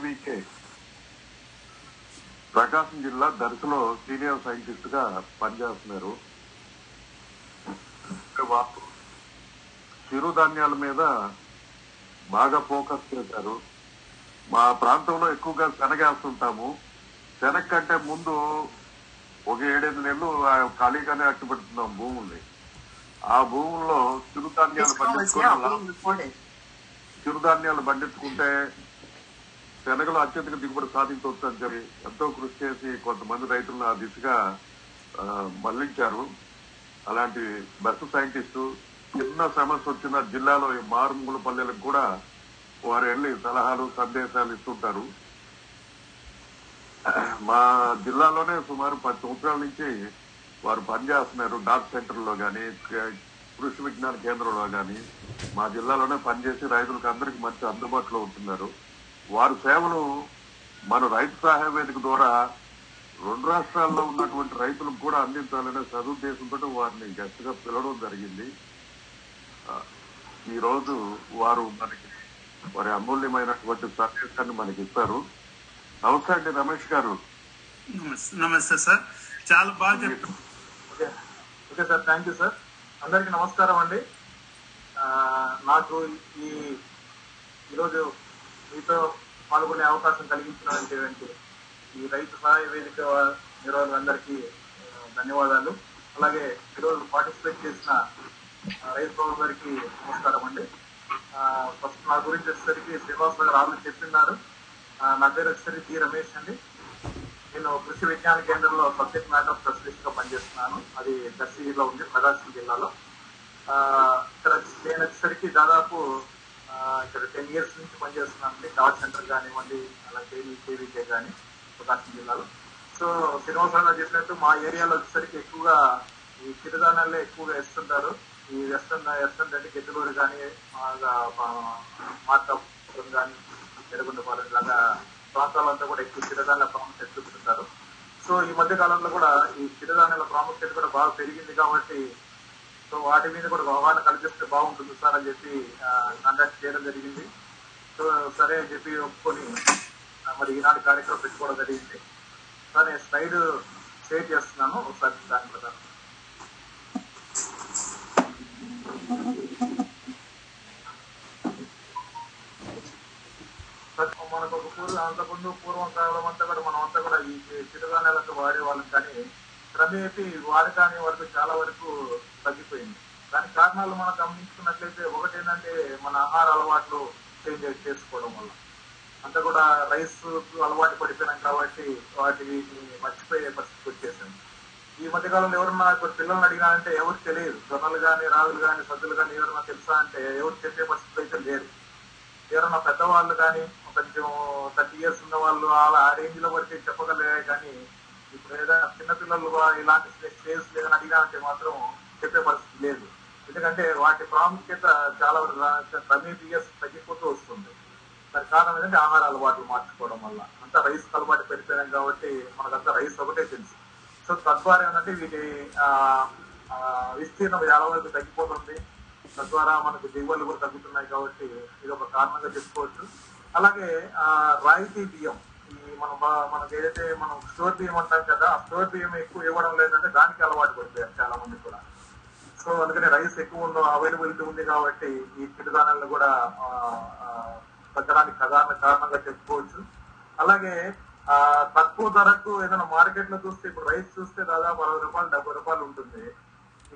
KVK ప్రకాశం జిల్లా దర్శలో senior సైంటిస్ట్గా పనిచేస్తున్నారు. చిరుధాన్యాల మీద బాగా ఫోకస్ చేశారు. మా ప్రాంతంలో ఎక్కువగా శనగేస్తుంటాము. శనగ కంటే ముందు ఒక ఏడెనిమిది నెలలు ఖాళీగానే అట్టుపెడుతున్నాం భూముల్ని. ఆ భూముల్లో చిరుధాన్యాలు recorded. చిరుధాన్యాలు పండించుకుంటే శనగలు అత్యధిక దిగుబడి సాధించవచ్చు అని చెప్పి ఎంతో కృషి చేసి కొంతమంది రైతులను ఆ దిశగా మళ్ళించారు. అలాంటి బెస్ట్ సైంటిస్టు చిన్న సమస్య వచ్చిన జిల్లాలో ఈ మారుమూల పల్లెలకు కూడా వారు వెళ్ళి సలహాలు సందేశాలు ఇస్తుంటారు. మా జిల్లాలోనే సుమారు పది సంవత్సరాల నుంచి వారు పనిచేస్తున్నారు డాక్ సెంటర్లో కానీ కృషి విజ్ఞాన కేంద్రంలో కానీ మా జిల్లాలోనే పనిచేసి రైతులకు అందరికీ మంచి అందుబాటులో ఉంటున్నారు. వారి సేవలు మన రైతు సహాయ వేదిక ద్వారా రెండు రాష్ట్రాల్లో ఉన్నటువంటి రైతులకు కూడా అందించాలనే సదుద్దేశంతో వారిని గెస్ట్గా పిలవడం జరిగింది. ఆ, ఈ రోజు వారు మనకి వారి అమూల్యమైనటువంటి సందేశాన్ని మనకి ఇస్తారు నమస్తే అండి రమేష్ గారు. నమస్తే సార్. చాలా బాగా చెప్పారు. Okay sir thank you sir. అందరికీ నమస్కారం అండి. నాకు ఈ ఈరోజు మీతో పాల్గొనే అవకాశం కలిగించినటువంటి ఈ రైతు సహాయ వేదిక నిర్వాహకులందరికీ ఆ, ధన్యవాదాలు. అలాగే ఈరోజు పార్టిసిపేట్ చేసిన రైతు సోదరికి నమస్కారం అండి. ఫస్ట్ నా గురించి వచ్చేసరికి శ్రీనివాస్ గారు ఆల్రెడీ చెప్పినారు. నా పేరు వచ్చేసరికి టి రమేష్ అండి. నేను కృషి విజ్ఞాన కేంద్రంలో సబ్జెక్ట్ మ్యాటర్ స్పెషలిస్ట్గా పనిచేస్తున్నాను. అది దర్శిలో ఉంది ప్రకాశం జిల్లాలో. ఇక్కడ నేను వచ్చేసరికి దాదాపు ఇక్కడ టెన్ ఇయర్స్ నుంచి పనిచేస్తున్నాను డాట్ సెంటర్ కానివ్వండి అలా కేవీ కేవీకే కానీ ప్రకాశం జిల్లాలో. సో శ్రీనివాసరావు చెప్పినట్టు మా ఏరియాలో వచ్చేసరికి ఎక్కువగా ఈ చిరుధాన్యాలే ఎక్కువగా ఇస్తుంటారు ఈ వెస్టర్న్ వెస్టర్న్ అంటే గెట్టుగూడు కానీ మార్కాపురం కానీ ఎరుగుండపాలెం లాగా ప్రాంతాలంతా కూడా ఎక్కువ చిరుధాన్యాల ప్రాముఖ్యత చూపుతుంటారు సో ఈ మధ్య కాలంలో కూడా ఈ చిరుధాన్యాల ప్రాముఖ్యత కూడా బాగా పెరిగింది కాబట్టి సో వాటి మీద కూడా అవగాహన కల్పిస్తే బాగుంటుంది సార్ అని చెప్పి కండక్ట్ చేయడం జరిగింది. సో సరే అని చెప్పి ఒప్పుకొని మరి ఈనాడు కార్యక్రమం పెట్టుకోవడం జరిగింది. సార్ నేను స్లైడ్ షేర్ చేస్తున్నాను ఒకసారి దాని ప్రకారం. మనకు ఒక పూర్వం అంతకుముందు పూర్వం కాలం అంతా కూడా మనం అంతా కూడా ఈ చిరుధాన్యాలకు వాడే వాళ్ళం కానీ క్రమేపీ వాడకాన్ని వరకు చాలా వరకు తగ్గిపోయింది. దాని కారణాలు మనం గమనించుకున్నట్లయితే ఒకటేంటంటే మన ఆహార అలవాట్లు చేంజ్ చేసుకోవడం వల్ల. అంతా కూడా రైస్ అలవాటు పడిపోయినాం కాబట్టి వాటిని మర్చిపోయే పరిస్థితి వచ్చేసింది ఈ మధ్యకాలంలో ఎవరన్నా ఇప్పుడు పిల్లల్ని అడిగినా అంటే తెలియదు. జొన్నలు కానీ రాగులు కానీ సద్దులు కానీ ఎవరన్నా తెలుసా అంటే ఎవరు చెప్పే పరిస్థితి అయితే లేదు ఎవరన్నా పెద్దవాళ్ళు కానీ కొంచెం థర్టీ ఇయర్స్ ఉన్న వాళ్ళు అలా ఆ రేంజ్లో పడితే చెప్పగలే కానీ లేదా చిన్నపిల్లలు ఇలాంటి స్టేజ్ లేదని అడిగినా మాత్రం చెప్పే పరిస్థితి లేదు. ఎందుకంటే వాటి ప్రాముఖ్యత చాలా వరకు తగ్గిపోతూ వస్తుంది. దానికి కారణం ఏంటంటే ఆహార అలవాట్లు మార్చుకోవడం వల్ల. అంతా రైస్ అలవాటు పెరిపోయాం కాబట్టి మనకంతా రైస్ ఒకటే తెలుసు. సో తద్వారా ఏంటంటే వీటి విస్తీర్ణం చాలా వరకు తగ్గిపోతుంది. తద్వారా మనకు దిగుబడులు కూడా తగ్గుతున్నాయి కాబట్టి ఇది ఒక కారణంగా చెప్పుకోవచ్చు. అలాగే రాయితీ బియ్యం. మనం మనకి ఏదైతే మనం స్టోర్ బియ్యం అంటాం కదా ఆ స్టోర్ బియ్యం ఎక్కువ ఇవ్వడం లేదంటే దానికి అలవాటు పడిపోయారు చాలా మంది కూడా. సో అందుకని రైస్ ఎక్కువ ఉందో అవైలబిలిటీ ఉంది కాబట్టి ఈ చిరుధాన్యాలను కూడా తగ్గడానికి ప్రధాన కారణంగా చెప్పుకోవచ్చు. అలాగే ఆ తక్కువ ధరకు ఏదైనా మార్కెట్లో చూస్తే ఇప్పుడు రైస్ చూస్తే దాదాపు అరవై రూపాయలు డెబ్బై రూపాయలు ఉంటుంది.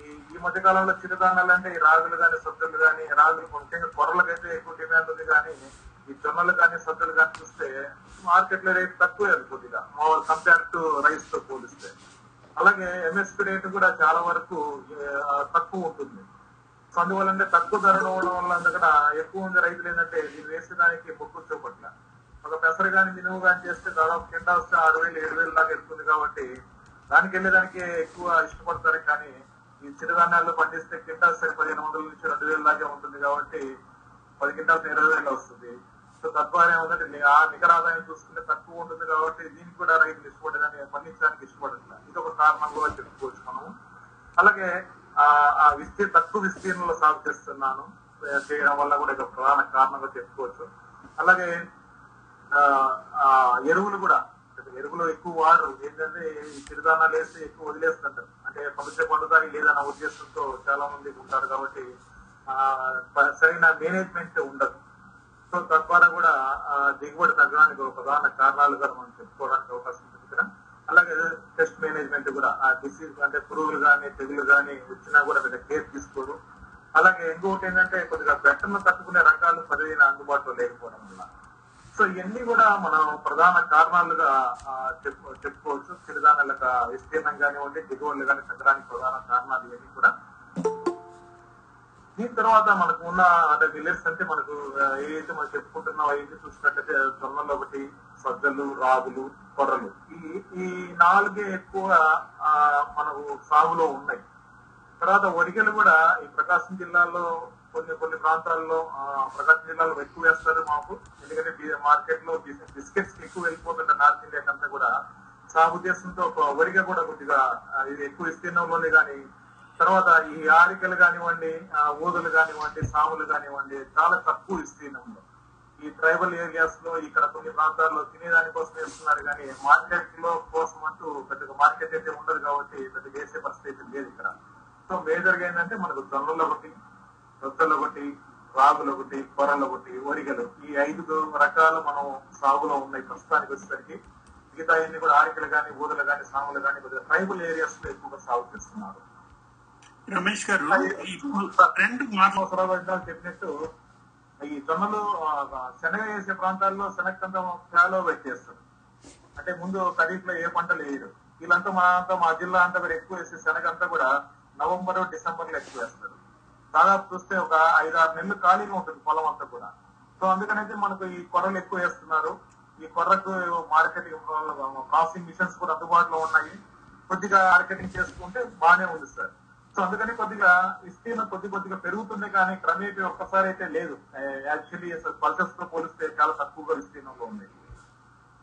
ఈ ఈ మధ్య కాలంలో చిరుధాన్యాలు అంటే ఈ రాగులు కానీ సద్దులు కానీ రాగులు ముఖ్యంగా కొరలకైతే ఎక్కువ డిమాండ్ ఉంది కానీ ఈ జొన్నలు కానీ సజ్జలు కానీ చూస్తే మార్కెట్లో రేట్ తక్కువే అది కొద్దిగా. మామూలు కంపేర్ టు రైస్తో పోలిస్తే. అలాగే ఎంఎస్పి రేట్ కూడా చాలా వరకు తక్కువ ఉంటుంది. సో అందువల్ల తక్కువ ధరలు ఉండడం వల్ల అందుకన ఎక్కువ మంది రైతులు ఏంటంటే దీన్ని వేసేదానికి మొక్కు చూపట్ల ఒక పెసరు కానీ మినుము కానీ చేస్తే దాదాపు కింద వస్తే ఆరు వేలు ఏడు వేలు దాకా వెళ్తుంది కాబట్టి దానికి వెళ్ళేదానికి ఎక్కువ ఇష్టపడతారు కానీ ఈ చిరుధాన్యాల్లో పండిస్తే కింద పదిహేను వందల నుంచి రెండు వేలు దాకా ఉంటుంది కాబట్టి పది కింటాల్స్ ఇరవై వేలు వస్తుంది. సో తద్వారా ఏమంటే ఆ నికర ఆదాయం చూసుకుంటే తక్కువ ఉంటుంది కాబట్టి దీనికి కూడా రైతులు ఇష్టపడేదాన్ని పండించడానికి ఇష్టపడట్లేదు ఇది ఒక కారణం కూడా చెప్పుకోవచ్చు మనము. అలాగే ఆ ఆ విస్తీ తక్కువ విస్తీర్ణంలో సాగు చేస్తున్నాను. చేయడం వల్ల కూడా ఇది ఒక ప్రధాన కారణంగా చెప్పుకోవచ్చు. అలాగే ఆ, ఆ, ఎరువులు కూడా ఎరువులు ఎక్కువ వాడరు. ఏంటంటే ఈ చిరుధాన్యాలు వేస్తే ఎక్కువ వదిలేస్తుంటారు. అంటే పంపించే పండుతాయి లేదన్న ఉద్దేశంతో చాలా మంది ఉంటారు కాబట్టి ఆ, సరైన మేనేజ్మెంట్ ఉండదు. తద్వారా కూడా దిగుబడి తగ్గడానికి ఒక ప్రధాన కారణాలుగా మనం చెప్పుకోవడానికి అవకాశం ఉంది ఇక్కడ. అలాగే టెస్ట్ మేనేజ్మెంట్ కూడా ఆ డిసీజ్ అంటే పురుగులు కానీ తెగులు కానీ వచ్చినా కూడా పెద్ద కేర్ తీసుకోరు అలాగే ఇంకొకటి ఏంటంటే కొద్దిగా బెట్టను తట్టుకునే రకాలు సరైన అందుబాటులో లేకపోవడం వల్ల. సో ఇవన్నీ కూడా మనం ప్రధాన కారణాలుగా చెప్పు చెప్పుకోవచ్చు. చిరుధాన్యాలకు విస్తీర్ణం కానివ్వండి దిగుబడులు కానీ తగ్గడానికి ప్రధాన కారణాలు ఇవన్నీ కూడా. దీని తర్వాత మనకు ఉన్న అంటే విలేజ్ అంటే మనకు ఏదైతే మనకు మనం చెప్పుకుంటున్నాం అవన్నీ చూసినట్లయితే జొన్నలు ఒకటి సజ్జలు రాగులు కొర్రలు. ఈ ఈ నాలుగే ఎక్కువ మనకు సాగులో ఉన్నాయి. తర్వాత వరిగలు కూడా ఈ ప్రకాశం జిల్లాలో కొన్ని కొన్ని ప్రాంతాల్లో ప్రకాశం జిల్లాలో ఎక్కువ వేస్తారు మాకు. ఎందుకంటే మార్కెట్లో బిస్కెట్స్ ఎక్కువ వెళ్ళిపోతుంటారు నార్త్ ఇండియా కంతా కూడా సాగు ఉద్దేశంతో ఒక వరిగ కూడా కొద్దిగా ఇది ఎక్కువ విస్తీర్ణంలోనే కానీ తర్వాత ఈ ఆరికలు కానివ్వండి ఆ, ఊదలు కానివ్వండి సాములు కానివ్వండి చాలా తక్కువ విస్తీర్ణంలో ఈ ట్రైబల్ ఏరియాస్లో ఇక్కడ కొన్ని ప్రాంతాల్లో తినేదానికోసం వేస్తున్నారు కానీ మార్కెట్లో కోసం అంటూ పెద్దగా మార్కెట్ అయితే ఉండదు కాబట్టి పెద్దగా వేసే పరిస్థితి లేదు ఇక్కడ. సో మేజర్గా ఏంటంటే మనకు జొన్నలు ఒకటి రొద్దలు ఒకటి రాగులు ఒకటి కొరలు ఒకటి వరిగలు ఈ ఐదు రకాలు మనం సాగులో ఉన్నాయి ప్రస్తుతానికి వచ్చేసరికి. మిగతా అన్ని కూడా ఆరికలు కానీ ఊదలు కానీ సాములు కానీ కొద్దిగా ట్రైబల్ ఏరియాస్లో ఎక్కువగా సాగు చేస్తున్నారు. రమేష్ గారు ఇప్పుడు రెండు మాటలు అవసరాలు ఇందాక చెప్పినట్టు ఈ జొన్నలు శనగ వేసే ప్రాంతాల్లో శనగకంతా ఫ్యాలో పెట్టేస్తారు అంటే ముందు ఖరీఫ్లో ఏ పంటలు వేయరు. వీళ్ళంతా మా అంతా మా జిల్లా అంతా కూడా ఎక్కువ వేసే శనగ అంతా కూడా నవంబర్ డిసెంబర్లో ఎక్కువ వేస్తారు. దాదాపు చూస్తే ఒక ఐదు ఆరు నెలలు ఖాళీగా ఉంటుంది పొలం అంతా కూడా. సో అందుకనైతే మనకు ఈ కొర్రలు ఎక్కువ వేస్తున్నారు. ఈ కొర్రకు మార్కెటింగ్ ప్రాసెసింగ్ మిషన్స్ కూడా అందుబాటులో ఉన్నాయి. కొద్దిగా మార్కెటింగ్ చేసుకుంటే బాగానే ఉంది సార్. సో అందుకని కొద్దిగా విస్తీర్ణం కొద్ది కొద్దిగా పెరుగుతుంది కానీ క్రమేపీ ఒక్కసారి అయితే లేదు. యాక్చువల్లీ పల్సెస్తో పోలిస్తే చాలా తక్కువగా విస్తీర్ణంలో ఉంది.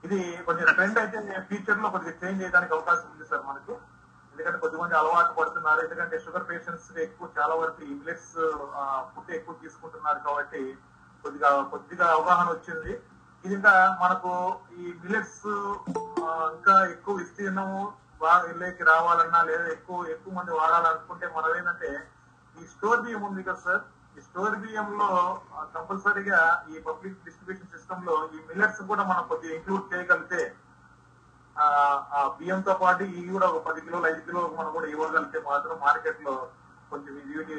ఇది కొంచెం ట్రెండ్ అయితే ఫ్యూచర్లో కొద్దిగా చేంజ్ చేయడానికి అవకాశం ఉంది సార్ మనకు. ఎందుకంటే కొద్దిమంది అలవాటు పడుతున్నారు. ఎందుకంటే షుగర్ పేషెంట్స్ ఎక్కువ చాలా వరకు ఇంగ్లీష్ ఫుడ్ ఎక్కువ తీసుకుంటున్నారు కాబట్టి కొద్దిగా కొద్దిగా అవగాహన వచ్చింది. ఇది ఇంకా మనకు ఈ మిలెట్స్ ఇంకా ఎక్కువ విస్తీర్ణము బాగా ఇళ్ళకి రావాలన్నా లేదా ఎక్కువ ఎక్కువ మంది వాడాలనుకుంటే మనం ఏంటంటే ఈ స్టోర్ బియ్యం ఉంది కదా సార్ ఈ స్టోర్ బియ్యంలో కంపల్సరీగా ఈ పబ్లిక్ డిస్ట్రిబ్యూషన్ సిస్టమ్లో ఈ మిల్లెట్స్ కూడా మనం కొద్దిగా ఇంక్లూడ్ చేయగలిగితే ఆ బియ్యంతో పాటు ఇవి కూడా ఒక పది కిలోలు ఐదు కిలోలు మనం కూడా ఇవ్వగలిగితే మాత్రం మార్కెట్లో కొంచెం వీటి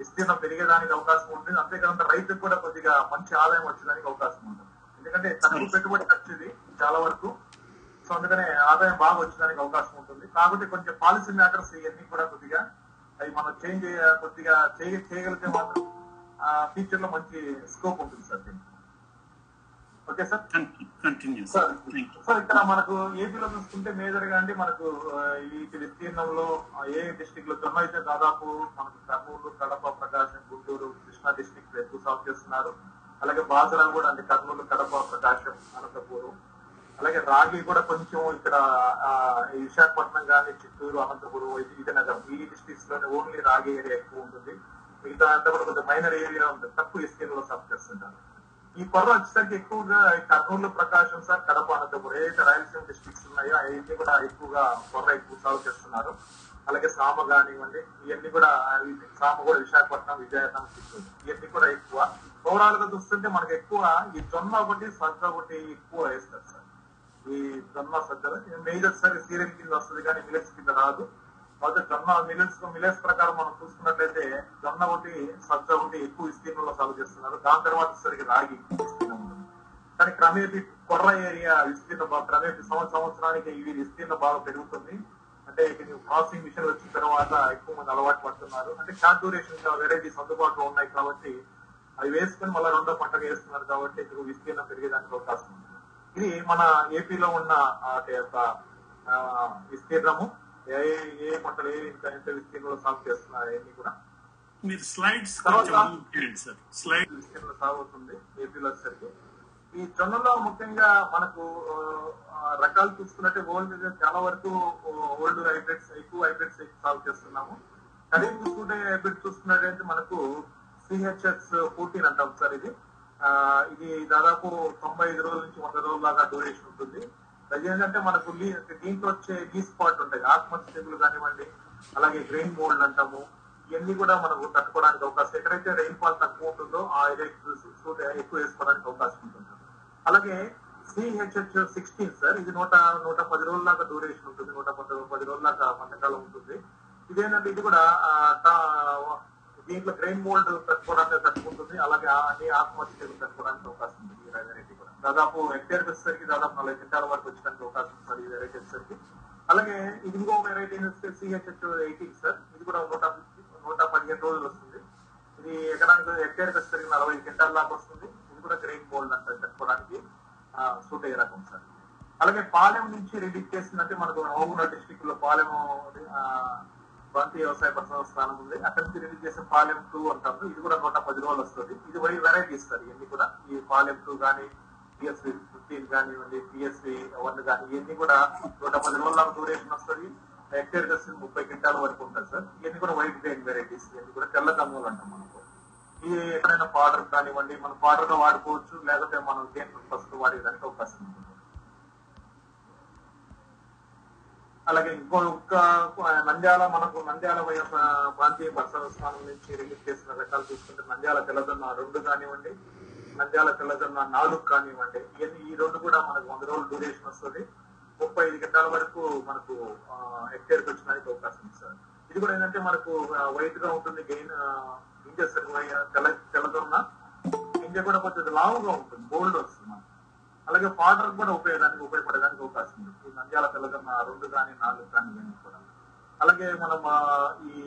విస్తీర్ణం పెరిగేదానికి అవకాశం ఉంటుంది. అంతేకాకుండా రైతుకు కూడా కొద్దిగా మంచి ఆదాయం వచ్చేదానికి అవకాశం ఉంటుంది. ఎందుకంటే తక్కువ పెట్టుబడి ఖర్చు ఇది చాలా వరకు. సో అందుకనే ఆదాయం బాగా వచ్చేదానికి అవకాశం ఉంటుంది. కాబట్టి కొంచెం పాలసీ మ్యాటర్స్ ఇవన్నీ కూడా కొద్దిగా అవి మనం చేంజ్ కొద్దిగా చేయ- చేయగలిగితే మాత్రం ఫ్యూచర్లో మంచి స్కోప్ ఉంటుంది సార్ దీనికి. Okay sir? Continue sir thank you so ఇక్కడ మనకు ఏపీలో చూసుకుంటే మేజర్గా అండి మనకు ఈ విస్తీర్ణంలో ఏ డిస్టిక్లో అయితే దాదాపు మనకు కర్నూలు కడప ప్రకాశం గుంటూరు కృష్ణా డిస్టిక్ ఎక్కువ సాగు చేస్తున్నారు. అలాగే బాజరా కూడా అంటే కర్నూలు కడప ప్రకాశం అనంతపురం. అలాగే రాగి కూడా కొంచెం ఇక్కడ విశాఖపట్నం కానీ చిత్తూరు అనంతపురం విజయనగరం ఈ డిస్ట్రిక్ట్స్లోనే ఓన్లీ రాగి ఏరియా ఎక్కువ ఉంటుంది. మిగతా అంతా కూడా కొంచెం మైనర్ ఏరియా ఉంటుంది. తక్కువ విస్తీర్ణంలో సాగు చేస్తుంటారు ఈ పొర వచ్చేసరికి ఎక్కువగా ఈ కర్నూలు ప్రకాశం సార్ కడప అనంతపురం ఏదైతే రాయలసీమ డిస్ట్రిక్ట్స్ ఉన్నాయో అవన్నీ కూడా ఎక్కువగా కొర్ర ఎక్కువ సాగు చేస్తున్నారు. అలాగే సామ కానివ్వండి ఇవన్నీ కూడా సామ కూడా విశాఖపట్నం విజయనగరం చిత్తూరు ఇవన్నీ కూడా ఎక్కువ. ఓవరాల్గా చూస్తుంటే మనకు ఎక్కువ ఈ జొన్న ఒకటి సజ్జ ఒకటి ఎక్కువ వేస్తారు సార్. జొన్న సజ్జలు మేజర్ సరే సీరియల్ కింద వస్తుంది కానీ మిలెట్స్ కింద రాదు. అయితే జొన్న మిలెట్స్ మిలెట్స్ ప్రకారం మనం చూసుకున్నట్లయితే జొన్న ఒకటి సజ్జ ఒకటి ఎక్కువ విస్తీర్ణంలో సాగు చేస్తున్నారు. దాని తర్వాత సరిగ్గా రాగి కానీ క్రమేపీ కొర్ర ఏరియా విస్తీర్ణం బాగా క్రమేపీ సంవత్సరం సంవత్సరానికి ఇవి విస్తీర్ణం బాగా పెరుగుతుంది. అంటే ఇది ప్రాసెసింగ్ మిషన్ వచ్చిన తర్వాత ఎక్కువ మంది అలవాటు పడుతున్నారు. అంటే షార్ట్ డ్యూరేషన్ వెరైటీస్ అందుబాటులో ఉన్నాయి కాబట్టి అవి వేసుకొని మళ్ళీ రెండో పంటగా వేస్తున్నారు కాబట్టి ఇప్పుడు విస్తీర్ణం పెరిగేదానికి అవకాశం ఉంది. ఇది మన ఏపీలో ఉన్న యొక్క విస్తీర్ణము. ఏ ఏ పంటలు ఏ ఇంత ఎంత విస్తీర్ణంలో సాగు చేస్తున్నారు అవన్నీ కూడా. మీరు స్లైడ్స్ స్లైడ్ విస్తీర్ణంలో సాగు అవుతుంది ఏపీలో వచ్చేసరికి. ఈ జొన్నలో ముఖ్యంగా మనకు రకాలు చూసుకున్నట్టే ఓల్డ్ చాలా వరకు ఓల్డ్ హైబ్రిడ్స్ ఎక్కువ హైబ్రిడ్స్ సాగు చేస్తున్నాము. ఖరీఫ్ చూసుకుంటే హైబ్రిడ్ చూసుకున్నట్టయితే మనకు సిహెచ్ఎస్ ఫోర్టీన్ అంటాం సార్ ఇది. ఇది దాదాపు తొంభై ఐదు రోజుల నుంచి వంద రోజుల దాకా డ్యూరేషన్ ఉంటుంది. ఏంటంటే మనకు లీ- దీంట్లో వచ్చే లీ స్పాట్ ఉంటాయి. ఆత్మహత్య తెగులు కానివ్వండి అలాగే గ్రెయిన్ మోల్డ్ అంటాము ఇవన్నీ కూడా మనకు తట్టుకోవడానికి అవకాశం. ఎక్కడైతే రెయిన్ ఫాల్ తక్కువ ఉంటుందో ఆ ఏరియాకి సూట్ ఎక్కువ వేసుకోవడానికి అవకాశం ఉంటుంది. అలాగే సిహెచ్హెచ్ సిక్స్టీన్ సార్ ఇది నూట నూట పది రోజుల దాకా డ్యూరేషన్ ఉంటుంది. నూట పది పది రోజుల దాకా పంటకాలం ఉంటుంది. ఇదేంటంటే ఇది కూడా దీంట్లో గ్రెయిన్ మోల్డ్ తట్టుకోవడానికి తట్టుకుంటుంది. అలాగే అన్ని ఆత్మహత్య తట్టుకోవడానికి అవకాశం ఉంది ఈ వెరైటీ కూడా. దాదాపు హెక్టేర్ వచ్చేసరికి దాదాపు నలభై క్వింటాల వరకు వచ్చడానికి అవకాశం ఉంది సార్ ఈ వెరైటీ వచ్చేసరికి. అలాగే ఇది ఇంకో వెరైటీ సిహెచ్హెచ్ ఎయిటీన్ సార్ ఇది కూడా నూట నూట పదిహేను రోజులు వస్తుంది. ఇది ఎకరానికి హెక్టేర్ వచ్చేసరికి నలభై క్వింటాల దాకా వస్తుంది. ఇది కూడా గ్రెయిన్ మోల్డ్ అంటే తట్టుకోవడానికి సూట్ అయ్యే రకం సార్. అలాగే పాలెం నుంచి రెడీ చేసిందంటే మనకు నవగుణ డిస్టిక్లో పాలెం బంతి వ్యవసాయ పరిశోధన స్థానం ఉంది. అక్కడ తిరిగి రిలీజ్ చేసిన పాలెం టూ అంటారు. ఇది కూడా నూట పది రోజులు వస్తుంది. ఇది వై వెరైటీ ఇస్తారు ఇవన్నీ కూడా ఈ పాలెం టూ కానీ పిఎస్వి ఫిఫ్టీన్ కానివ్వండి పిఎస్వి వన్ కానీ ఇవన్నీ కూడా నూట పది రోజుల డ్యూరేషన్ వస్తుంది. హెక్టేర్ కలిసి ముప్పై క్వింటాల వరకు ఉంటుంది సార్. ఇవన్నీ కూడా వైట్ గ్రెయిన్ వెరైటీస్ ఇవన్నీ కూడా తెల్ల కమ్ములు అంటాం మనకు ఇది ఎక్కడైనా పౌడర్ కానివ్వండి మనం పౌడర్గా వాడుకోవచ్చు. లేకపోతే మనం దేని ఫస్ట్ వాడేదానికి అవకాశం ఉంటుంది. అలాగే ఇంకో నంద్యాల మనకు నంద్యాల వయ- ప్రాంతీయ పరిసర స్థానం నుంచి రిలీజ్ చేసిన రకాలు చూసుకుంటే నంద్యాల తెల్లదొన్న రెండు కానివ్వండి నంద్యాల తెల్లదొన్న నాలుగు కానివ్వండి. ఇవన్నీ ఈ రెండు కూడా మనకు వంద రోజులు డ్యూరేషన్ వస్తుంది. ముప్పై ఐదు గంటల వరకు మనకు హెక్టేర్కి వచ్చడానికి అవకాశం ఉంది సార్. ఇది కూడా ఏంటంటే మనకు వైట్గా ఉంటుంది గెయిన్ గింజ తెల్ల తెల్లదొన్న గింజ కూడా కొంచెం లావుగా ఉంటుంది బోల్డ్ వస్తుంది మనకు. అలాగే పౌడర్ కూడా ఉపయోగానికి ఉపయోగపడడానికి అవకాశం ఉంది. ఈ నంద్యాల తెలంగాణ రెండు కానీ నాలుగు కానీ ఇవన్నీ కూడా. అలాగే మనం ఈ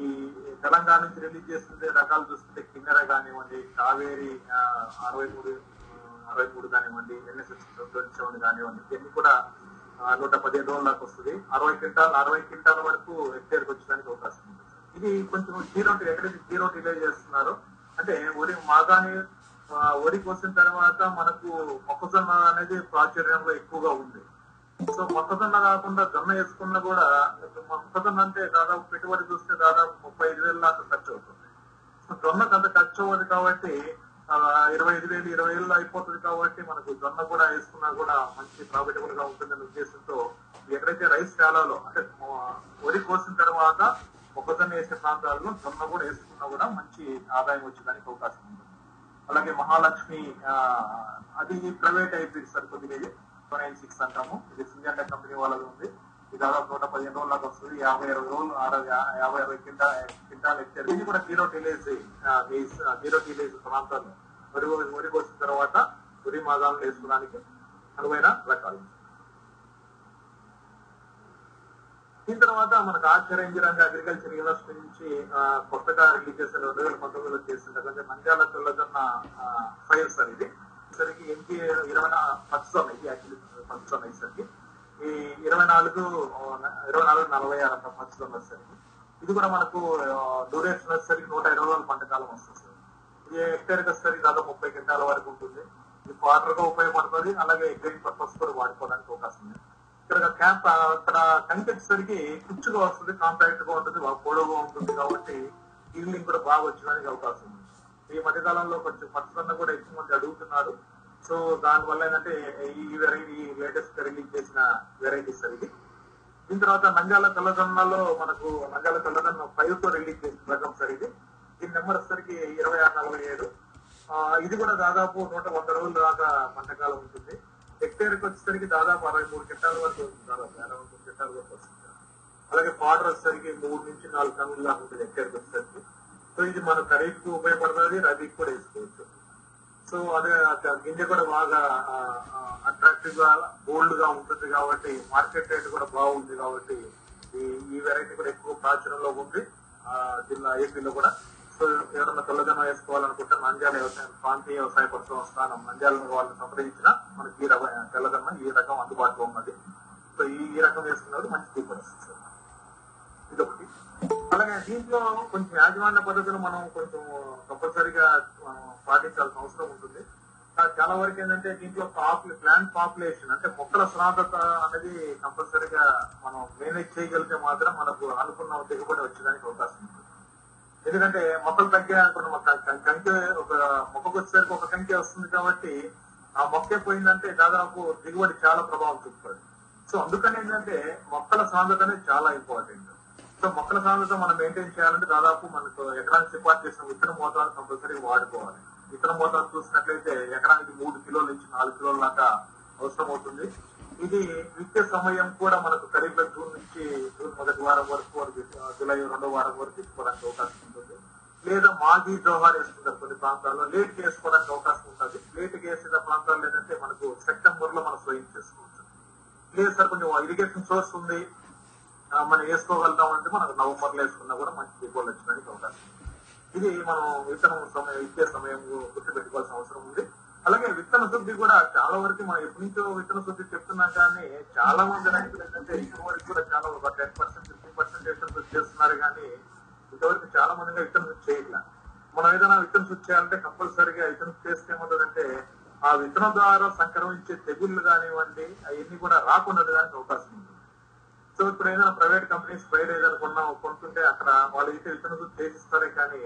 తెలంగాణ నుంచి రిలీజ్ చేస్తుంటే రకాలు చూస్తుంటే కిన్నెర కానివ్వండి కావేరి అరవై మూడు అరవై మూడు కానివ్వండి ఎన్ఎస్ఎస్ ట్వంటీ సెవెన్ కానివ్వండి ఇవన్నీ కూడా ఆ, నూట పదిహేను రోజుల దాకా వస్తుంది. అరవై క్వింటాల్ అరవై క్వింటాల వరకు హెక్టేర్కి వచ్చడానికి అవకాశం ఉంది. ఇది కొంచెం జీరో ఎక్కడైతే జీరో డిలే చేస్తున్నారో అంటే ఉదయం మాగాని వరి కోసిన తర్వాత మనకు మొక్కజొన్న అనేది ప్రాచుర్యంలో ఎక్కువగా ఉంది. సో మొక్కజొన్న కాకుండా జొన్న వేసుకున్న కూడా మొక్కజొన్న అంటే దాదాపు పెట్టుబడి చూస్తే దాదాపు ముప్పై ఐదు వేలు దాకా ఖర్చు అవుతుంది. సో జొన్నకు అంత ఖర్చు అవ్వదు కాబట్టి ఇరవై ఐదు వేలు ఇరవై ఏళ్ళు అయిపోతుంది కాబట్టి మనకు జొన్న కూడా వేసుకున్నా కూడా మంచి ప్రాఫిటబుల్గా ఉంటుందనే ఉద్దేశంతో ఎక్కడైతే రైస్ శాలలో అంటే వరి కోసిన తర్వాత మొక్కజొన్న వేసే ప్రాంతాల్లో జొన్న కూడా వేసుకున్నా కూడా మంచి ఆదాయం వచ్చేదానికి అవకాశం ఉంటుంది అలాగే మహాలక్ష్మి అది ప్రైవేట్ అయిపోయింది సార్ కొద్దిగా ఇది నైన్ సిక్స్ అంటాము. ఇది సింజంట కంపెనీ వాళ్ళది ఉంది. ఇది దాదాపు నూట పదిహేను రోజుల దాకా వస్తుంది. యాభై ఇరవై రోజులు అరవై యాభై అరవై కింద కింటాలు ఎక్కారు ఇది కూడా జీరో టీలేజ్ జీరో టీలేజ్ ప్రాంతాలు. వరి వరి వచ్చిన తర్వాత ఉరి మాదాలను వేసుకోవడానికి అనువైన రకాలు. దీని తర్వాత మనకు ఆశ్చర్య ఇంజనీరింగ్ అగ్రికల్చర్ యూనివర్సిటీ నుంచి కొత్తగా రిలీజ్ చేసిన రెండు వేల పంతొమ్మిదిలో చేసిన కొంచెం మంజాల తెల్లజొన్న ఫైల్ సార్ ఇది. సరికి ఎంపీ ఇరవై ఫస్ట్ సమ్ ఇది యాక్చువల్లీ ఫస్ట్ సమ్ అయ్యేసరికి ఈ ఇరవై నాలుగు ఇరవై నాలుగు నలభై ఆరు అంట ఫస్ట్ సమ్ వచ్చేసరికి ఇది కూడా మనకు డ్యూరేషన్ వచ్చేసరికి నూట ఇరవై రోజుల పంటకాలం వస్తుంది సార్. ఇది హెక్టేర్కి వచ్చేసరికి దాదాపు ముప్పై గంటల వరకు ఉంటుంది. ఇది క్వార్టర్గా ఉపయోగపడుతుంది అలాగే గ్రీన్ పర్పస్ కూడా వాడుకోవడానికి అవకాశం ఉంది. ఇక్కడ క్యాంప్ అక్కడ కనిపించేసరికి కుచ్చుగా వస్తుంది కాంపాక్ట్గా ఉంటుంది పొడవుగా ఉంటుంది కాబట్టి ఈవినింగ్ కూడా బాగా వచ్చడానికి అవకాశం ఉంది. ఈ మధ్యకాలంలో కొంచెం పచ్చదన్న కూడా ఎక్కువ మంది అడుగుతున్నారు. సో దాని వల్ల ఏంటంటే ఈ వెరైటీ లేటెస్ట్ రిలీజ్ చేసిన వెరైటీస్ సార్ దీని తర్వాత నంగాల తెల్లదన్నలో మనకు నంగాల తెల్లదన్న ఫైవ్తో రిలీజ్ చేసిన రకం సార్ ఇది. దీని నెంబర్ వచ్చేసరికి ఇరవై ఆరు నలభై ఏడు. ఇది కూడా దాదాపు నూట వంద రోజుల దాకా పంటకాలం ఉంటుంది. హెక్టేర్కి వచ్చేసరికి దాదాపు అరవై మూడు క్వింటాల వరకు వస్తుంది అరవై మూడు క్వింటాల వరకు వస్తుంది అలాగే పౌడర్ వచ్చేసరికి మూడు నుంచి నాలుగు టన్నుల దాకా ఉంటుంది హెక్టేర్కి వచ్చేసరికి. సో ఇది మన ఖరీఫ్కు ఉపయోగపడుతుంది రబీకి కూడా వేసుకోవచ్చు. సో అదే గింజ కూడా బాగా అట్రాక్టివ్గా బోల్డ్గా ఉంటుంది కాబట్టి మార్కెట్ రేట్ కూడా బాగుంది కాబట్టి ఈ వెరైటీ కూడా ఎక్కువ ప్రాచుర్యంలో ఉంది. ఆ జిల్లా ఏపీలో కూడా. ఎవరన్నా తెల్లదనం వేసుకోవాలనుకుంటే నంద్యాల వ్యవసాయ ప్రాంతీయ వ్యవసాయ పరిశ్రమ స్థానం నంద్యాల వాళ్ళని సంప్రదించిన మనకి ఈ రకం తెల్లదనం ఈ రకం అందుబాటులో ఉన్నది. సో ఈ ఈ రకం వేసుకున్నప్పుడు మంచి దిగుబడి వస్తుంది. సార్ ఇదొకటి. అలాగే దీంట్లో కొంచెం యాజమాన్య పద్ధతులు మనం కొంచెం కంపల్సరిగా పాటించాల్సిన అవసరం ఉంటుంది. చాలా వరకు ఏంటంటే దీంట్లో పాపులే ప్లాంట్ పాపులేషన్ అంటే మొక్కల శ్రాంతత అనేది కంపల్సరిగా మనం మేనేజ్ చేయగలిగితే మాత్రం మనకు అనుకున్న దిగుబడి వచ్చేదానికి అవకాశం ఉంటుంది. ఎందుకంటే మొక్కలు తగ్గాయి అనుకున్న మొక్క ఒక మొక్కకు వచ్చేసరికి ఒక కంకి వస్తుంది కాబట్టి ఆ మొక్క పోయిందంటే దాదాపు దిగుబడి చాలా ప్రభావం చూపుతుంది. సో అందుకని ఏంటంటే మొక్కల సాంద్రత అనేది చాలా ఇంపార్టెంట్. సో మొక్కల సాంద్రత మనం మెయింటైన్ చేయాలంటే దాదాపు మనకు ఎకరానికి సిఫార్సు చేసిన విత్తన మోతాదు కంపల్సరీ వాడుకోవాలి. విత్తన మోతాదు చూసినట్లయితే ఎకరానికి మూడు కిలోల నుంచి నాలుగు కిలోల దాకా అవసరం అవుతుంది ఇది నిత్య సమయం కూడా మనకు సరిగ్గా జూన్ నుంచి జూన్ మొదటి వారం వరకు వరకు జూలై రెండో వారం వరకు తీసుకోవడానికి అవకాశం ఉంటుంది. లేదా మాజీ జోహార్ వేసుకుంటారు కొన్ని ప్రాంతాల్లో లేట్ చేసుకోవడానికి అవకాశం ఉంటుంది. లేట్ చేసిన ప్రాంతాల్లో ఏంటంటే మనకు సెప్టెంబర్లో మనం స్వయం చేసుకోవచ్చు. లేదు సార్ కొంచెం ఇరిగేషన్ సోర్స్ ఉంది మనం వేసుకోగలుగుతాం అంటే మనకు నవంబర్లో వేసుకున్నా కూడా మంచి దిగుబడులు వచ్చడానికి అవకాశం ఇది మనం విత్తనం సమయం ఇచ్చే సమయం గుర్తుపెట్టుకోవాల్సిన అవసరం ఉంది. అలాగే విత్తన శుద్ధి కూడా చాలా వరకు మనం ఎప్పటి నుంచో విత్తన శుద్ధి చెప్తున్నాం కానీ చాలా మంది రైతులు ఏంటంటే ఇప్పటి వరకు కూడా చాలా ఒక టెన్ పర్సెంట్ ఫిఫ్టీన్ పర్సెంట్ విత్తన శుద్ధి చేస్తున్నారు కానీ ఇంతవరకు చాలా మందిగా విత్తన శుద్ధి చేయట్లా. మనం ఏదైనా విత్తన శుద్ధి చేయాలంటే కంపల్సరీగా విత్తన చేస్తే ఏమవుతుందంటే ఆ విత్తనం ద్వారా సంక్రమించే తెగుళ్ళు కానివ్వండి అవన్నీ కూడా రాకుండా దానికి అవకాశం ఉంది. సో ఇప్పుడు ఏదైనా ప్రైవేట్ కంపెనీస్ బయట ఏదైనా కొంటుంటే అక్కడ వాళ్ళు అయితే విత్తన శుద్ధి చేసిస్తారే కానీ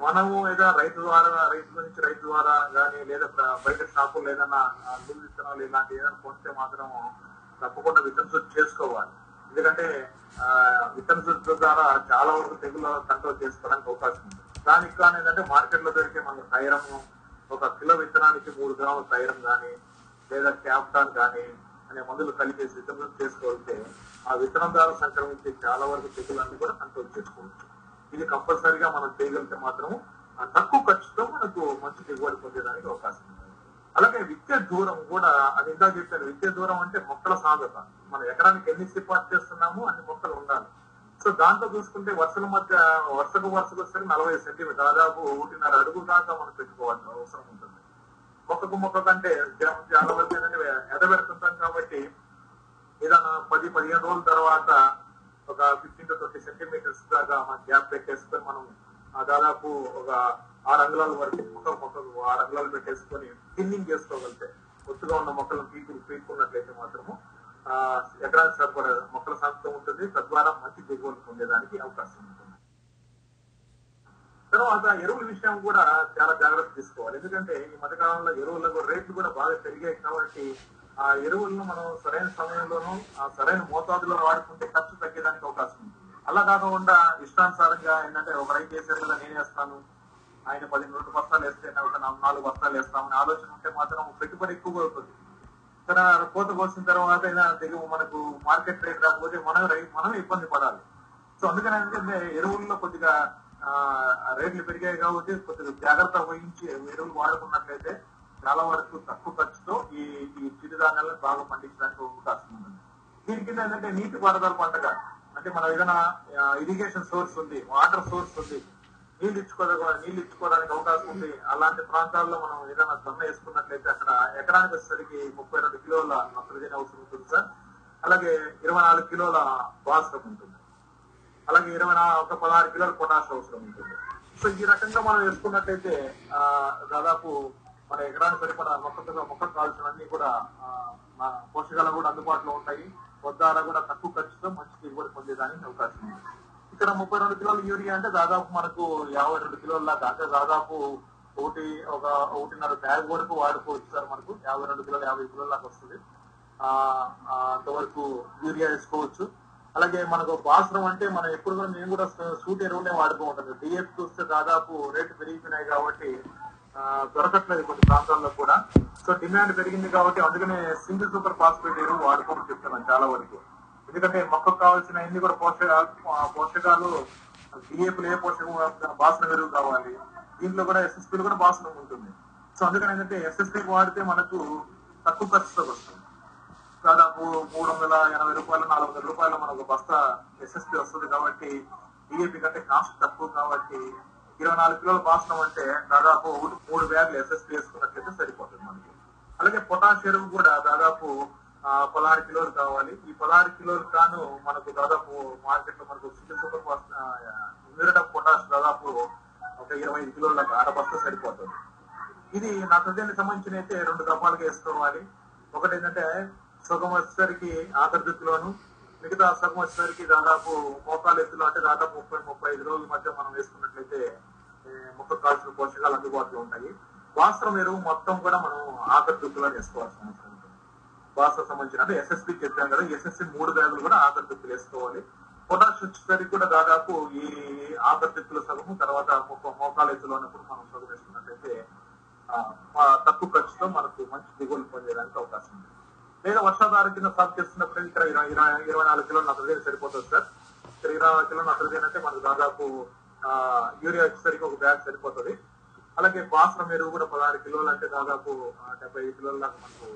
మనము ఏదో రైతు ద్వారా రైతు నుంచి రైతు ద్వారా కానీ లేదా బయట షాపుల్లో ఏదైనా ఆ, విత్తనాలు ఇలాంటి ఏదైనా కొంటే మాత్రం తప్పకుండా విత్తన శుద్ధి చేసుకోవాలి. ఎందుకంటే విత్తన శుద్ధి ద్వారా చాలా వరకు తెగులు కంట్రోల్ చేసుకోవడానికి అవకాశం ఉంది. దానికి కానీ ఏంటంటే మార్కెట్లో దొరికే మనకు తైరము ఒక కిలో విత్తనానికి మూడు గ్రాముల తైరం కానీ లేదా క్యాప్టాన్ కానీ అనే మందులు కలిపేసి విత్తనం చేసుకోవాలంటే ఆ విత్తనం ద్వారా సంక్రమించే చాలా వరకు తెగులన్నీ కూడా కంట్రోల్ చేసుకోవచ్చు. ఇది కంపల్సరీగా మనం చేయగలిగితే మాత్రం ఆ తక్కువ ఖర్చుతో మనకు మంచి దిగుబడి పొందడానికి అవకాశం ఉంది. అలాగే విద్య దూరం కూడా అది ఇందా చెప్పాను విద్య దూరం అంటే మొక్కల సాంద్రత. మనం ఎకరానికి ఎన్ని సిఫార్సు చేస్తున్నామో అన్ని మొక్కలు ఉండాలి. సో దాంట్లో చూసుకుంటే వర్షల మధ్య వర్షకు వరుసకు వస్తే నలభై సెంటీమీటర్ దాదాపు ఒకటిన్నర అడుగు దాకా మనం పెట్టుకోవాల్సిన అవసరం ఉంటుంది. మొక్కకు మొక్క కంటే చాలా వరకు ఎదబెడుతుంటాం కాబట్టి ఏదైనా పది పదిహేను రోజుల తర్వాత ఒక ఫిఫ్టీన్ టు ట్వంటీ సెంటీమీటర్స్ దాకా మనం గ్యాప్ పెట్టేసుకొని మనం దాదాపు ఒక ఆరు అంగుళాల వరకు మొక్క మొక్కకు ఆరు అంగుళాలు పెట్టేసుకొని థిన్నింగ్ చేసుకోగలితే ఒత్తుగా ఉన్న మొక్కలను పీకులు పీక్కున్నట్లయితే మాత్రము ఆ ఎకరానికి సరిపడే మొక్కల సాగుతూ ఉంటుంది. తద్వారా మంచి దిగుబడి పొందేదానికి అవకాశం ఉంటుంది. తర్వాత ఎరువుల విషయం కూడా చాలా జాగ్రత్త తీసుకోవాలి. ఎందుకంటే ఈ మధ్యకాలంలో ఎరువుల రేట్లు కూడా బాగా పెరిగాయి కాబట్టి ఆ ఎరువులను మనం సరైన సమయంలోనూ ఆ సరైన మోతాదులో వాడుకుంటే ఖర్చు తగ్గేదానికి అవకాశం ఉంది. అలా కాకుండా ఇష్టానుసారంగా ఏంటంటే ఒక రైతు వేసారు కదా నేను వేస్తాను ఆయన పది రెండు బస్తాలు వేస్తే ఒక నాలుగు- నాలుగు బస్తాలు వేస్తామని ఆలోచన ఉంటే మాత్రం పెట్టుబడి ఎక్కువగా అవుతుంది ఇక్కడ కోత కోసిన తర్వాత అయినా దిగువ మనకు మార్కెట్ రేట్ రాకపోతే మనం మనం ఇబ్బంది పడాలి. సో అందుకని ఏంటంటే ఎరువుల్లో కొద్దిగా ఆ, రేట్లు పెరిగాయి కాబట్టి కొద్దిగా జాగ్రత్త వహించి ఎరువులు వాడుకున్నట్లయితే చాలా వరకు తక్కువ ఖర్చుతో ఈ ఈ చిరుధాన్యాలను బాగా పండించడానికి అవకాశం ఉంటుంది. దీని కింద ఏంటంటే నీటి పారుదల పంటగా అంటే మనం ఏదైనా ఇరిగేషన్ సోర్స్ ఉంది వాటర్ సోర్స్ ఉంది నీళ్ళు ఇచ్చుకోదా నీళ్ళు ఇచ్చుకోవడానికి అవకాశం ఉంది. అలాంటి ప్రాంతాల్లో మనం ఏదైనా దొన్న వేసుకున్నట్లయితే అక్కడ ఎకరానికి వచ్చేసరికి ముప్పై రెండు కిలోల నత్రజని అవసరం ఉంటుంది సార్. అలాగే ఇరవై నాలుగు కిలోల భాస్కరం ఉంటుంది. అలాగే ఇరవై ఒక పదహారు కిలోల పొటాష్ అవసరం ఉంటుంది. సో ఈ రకంగా మనం వేసుకున్నట్లయితే ఆ, దాదాపు మన ఎకరానికి సరిపడా మొక్క మొక్కకు కావాల్సినవన్నీ కూడా పోషకాలు కూడా అందుబాటులో ఉంటాయి. వద్దారా కూడా తక్కువ ఖర్చుతో మంచి దిగుబడి పొందేదానికి అవకాశం ఉంది. ఇక్కడ ముప్పై రెండు కిలోల యూరియా అంటే దాదాపు మనకు యాభై రెండు కిలోల దాకా అంటే దాదాపు ఒకటి ఒక ఒకటిన్నర బ్యాగ్ వరకు వాడుకోవచ్చు సార్ మనకు. యాభై రెండు కిలోలు యాభై కిలోల దాకా వస్తుంది. ఆ అంతవరకు యూరియా వేసుకోవచ్చు. అలాగే మనకు బాస్రం అంటే మనం ఎప్పుడు కూడా మేము కూడా సూట్ ఎరువులే వాడుకుంటాం డిఎఫ్ చూస్తే దాదాపు రేటు పెరిగిపోయినాయి కాబట్టి దొరకట్లేదు కొన్ని ప్రాంతాల్లో కూడా. సో డిమాండ్ పెరిగింది కాబట్టి అందుకనే సింగిల్ సూపర్ ఫాస్ఫేట్ ఎరువు వాడుకోమని చెప్తున్నాను చాలా వరకు. ఎందుకంటే మొక్కకు కావాల్సిన అన్ని కూడా పోషకాలు పోషకాలు డిఏపీలు ఏ పోషకం బాసన ఎరువు కావాలి. దీంట్లో కూడా ఎస్ఎస్పీలు కూడా బాసనం ఉంటుంది. సో అందుకని ఏంటంటే ఎస్ఎస్పీ వాడితే మనకు తక్కువ ఖర్చుతో వస్తుంది. దాదాపు మూడు వందల ఎనభై రూపాయలు నాలుగు వందల రూపాయలు మనకు బస్తా ఎస్ఎస్పి వస్తుంది కాబట్టి డిఏపి కంటే కాస్ట్ తక్కువ కాబట్టి ఇరవై నాలుగు కిలోల బాస్తం అంటే దాదాపు ఒకటి మూడు బ్యాగులు ఎస్ఎస్పీ వేసుకున్నట్లయితే సరిపోతుంది మనకి. అలాగే పొటాష్ ఎరువు కూడా దాదాపు పదహారు కిలోలు కావాలి. ఈ పదహారు కిలోలు కాను మనకు దాదాపు మార్కెట్లో మనకు single super phosphate of potash దాదాపు ఒక ఇరవై ఐదు కిలోల అర సరిపోతుంది. ఇది నత్రజనికి సంబంధించిన అయితే రెండు దఫాలుగా వేసుకోవాలి. ఒకటి ఏంటంటే సుఖం వచ్చేసరికి ఆఖరి మిగతా సగం వచ్చేసరికి దాదాపు మోకాలు ఎత్తులు అంటే దాదాపు ముప్పై ముప్పై ఐదు రోజుల మధ్య మనం వేసుకున్నట్లయితే ఏ, కాల్చిన పోషకాలు అందుబాటులో ఉంటాయి. వాస్త్రం ఎరువు మొత్తం కూడా మనం ఆఖరి వేసుకోవాల్సిన అవసరం ఉంటుంది. వాస్త్రం సంబంధించిన అంటే ఎస్ఎస్పి చెప్పాం కదా ఎస్ఎస్సి మూడు బ్యాగులు కూడా ఆఖరి వేసుకోవాలి. పొటాష్ వచ్చేసరికి కూడా దాదాపు ఈ ఆఖరి సగము తర్వాత మొక్క మోకాల ఎత్తులో ఉన్నప్పుడు మనం సగం వేసుకున్నట్లయితే తక్కువ ఖర్చుతో మనకు మంచి దిగులు పొందేదానికి అవకాశం ఉంది. లేదా వర్షాధార కింద సాగు చేస్తున్నప్పుడు ఇక్కడ ఇరవై ఇరవై నాలుగు కిలోలు నత్రజని సరిపోతుంది సార్. ఇక్కడ ఇరవై నాలుగు కిలోలు నత్రజని అంటే మనకు దాదాపు యూరియా వచ్చేసరికి ఒక బ్యాగ్ సరిపోతుంది. అలాగే బాస్రం ఎరువు కూడా పదహారు కిలోలు అంటే దాదాపు డెబ్బై ఐదు కిలోల దాకా మనకు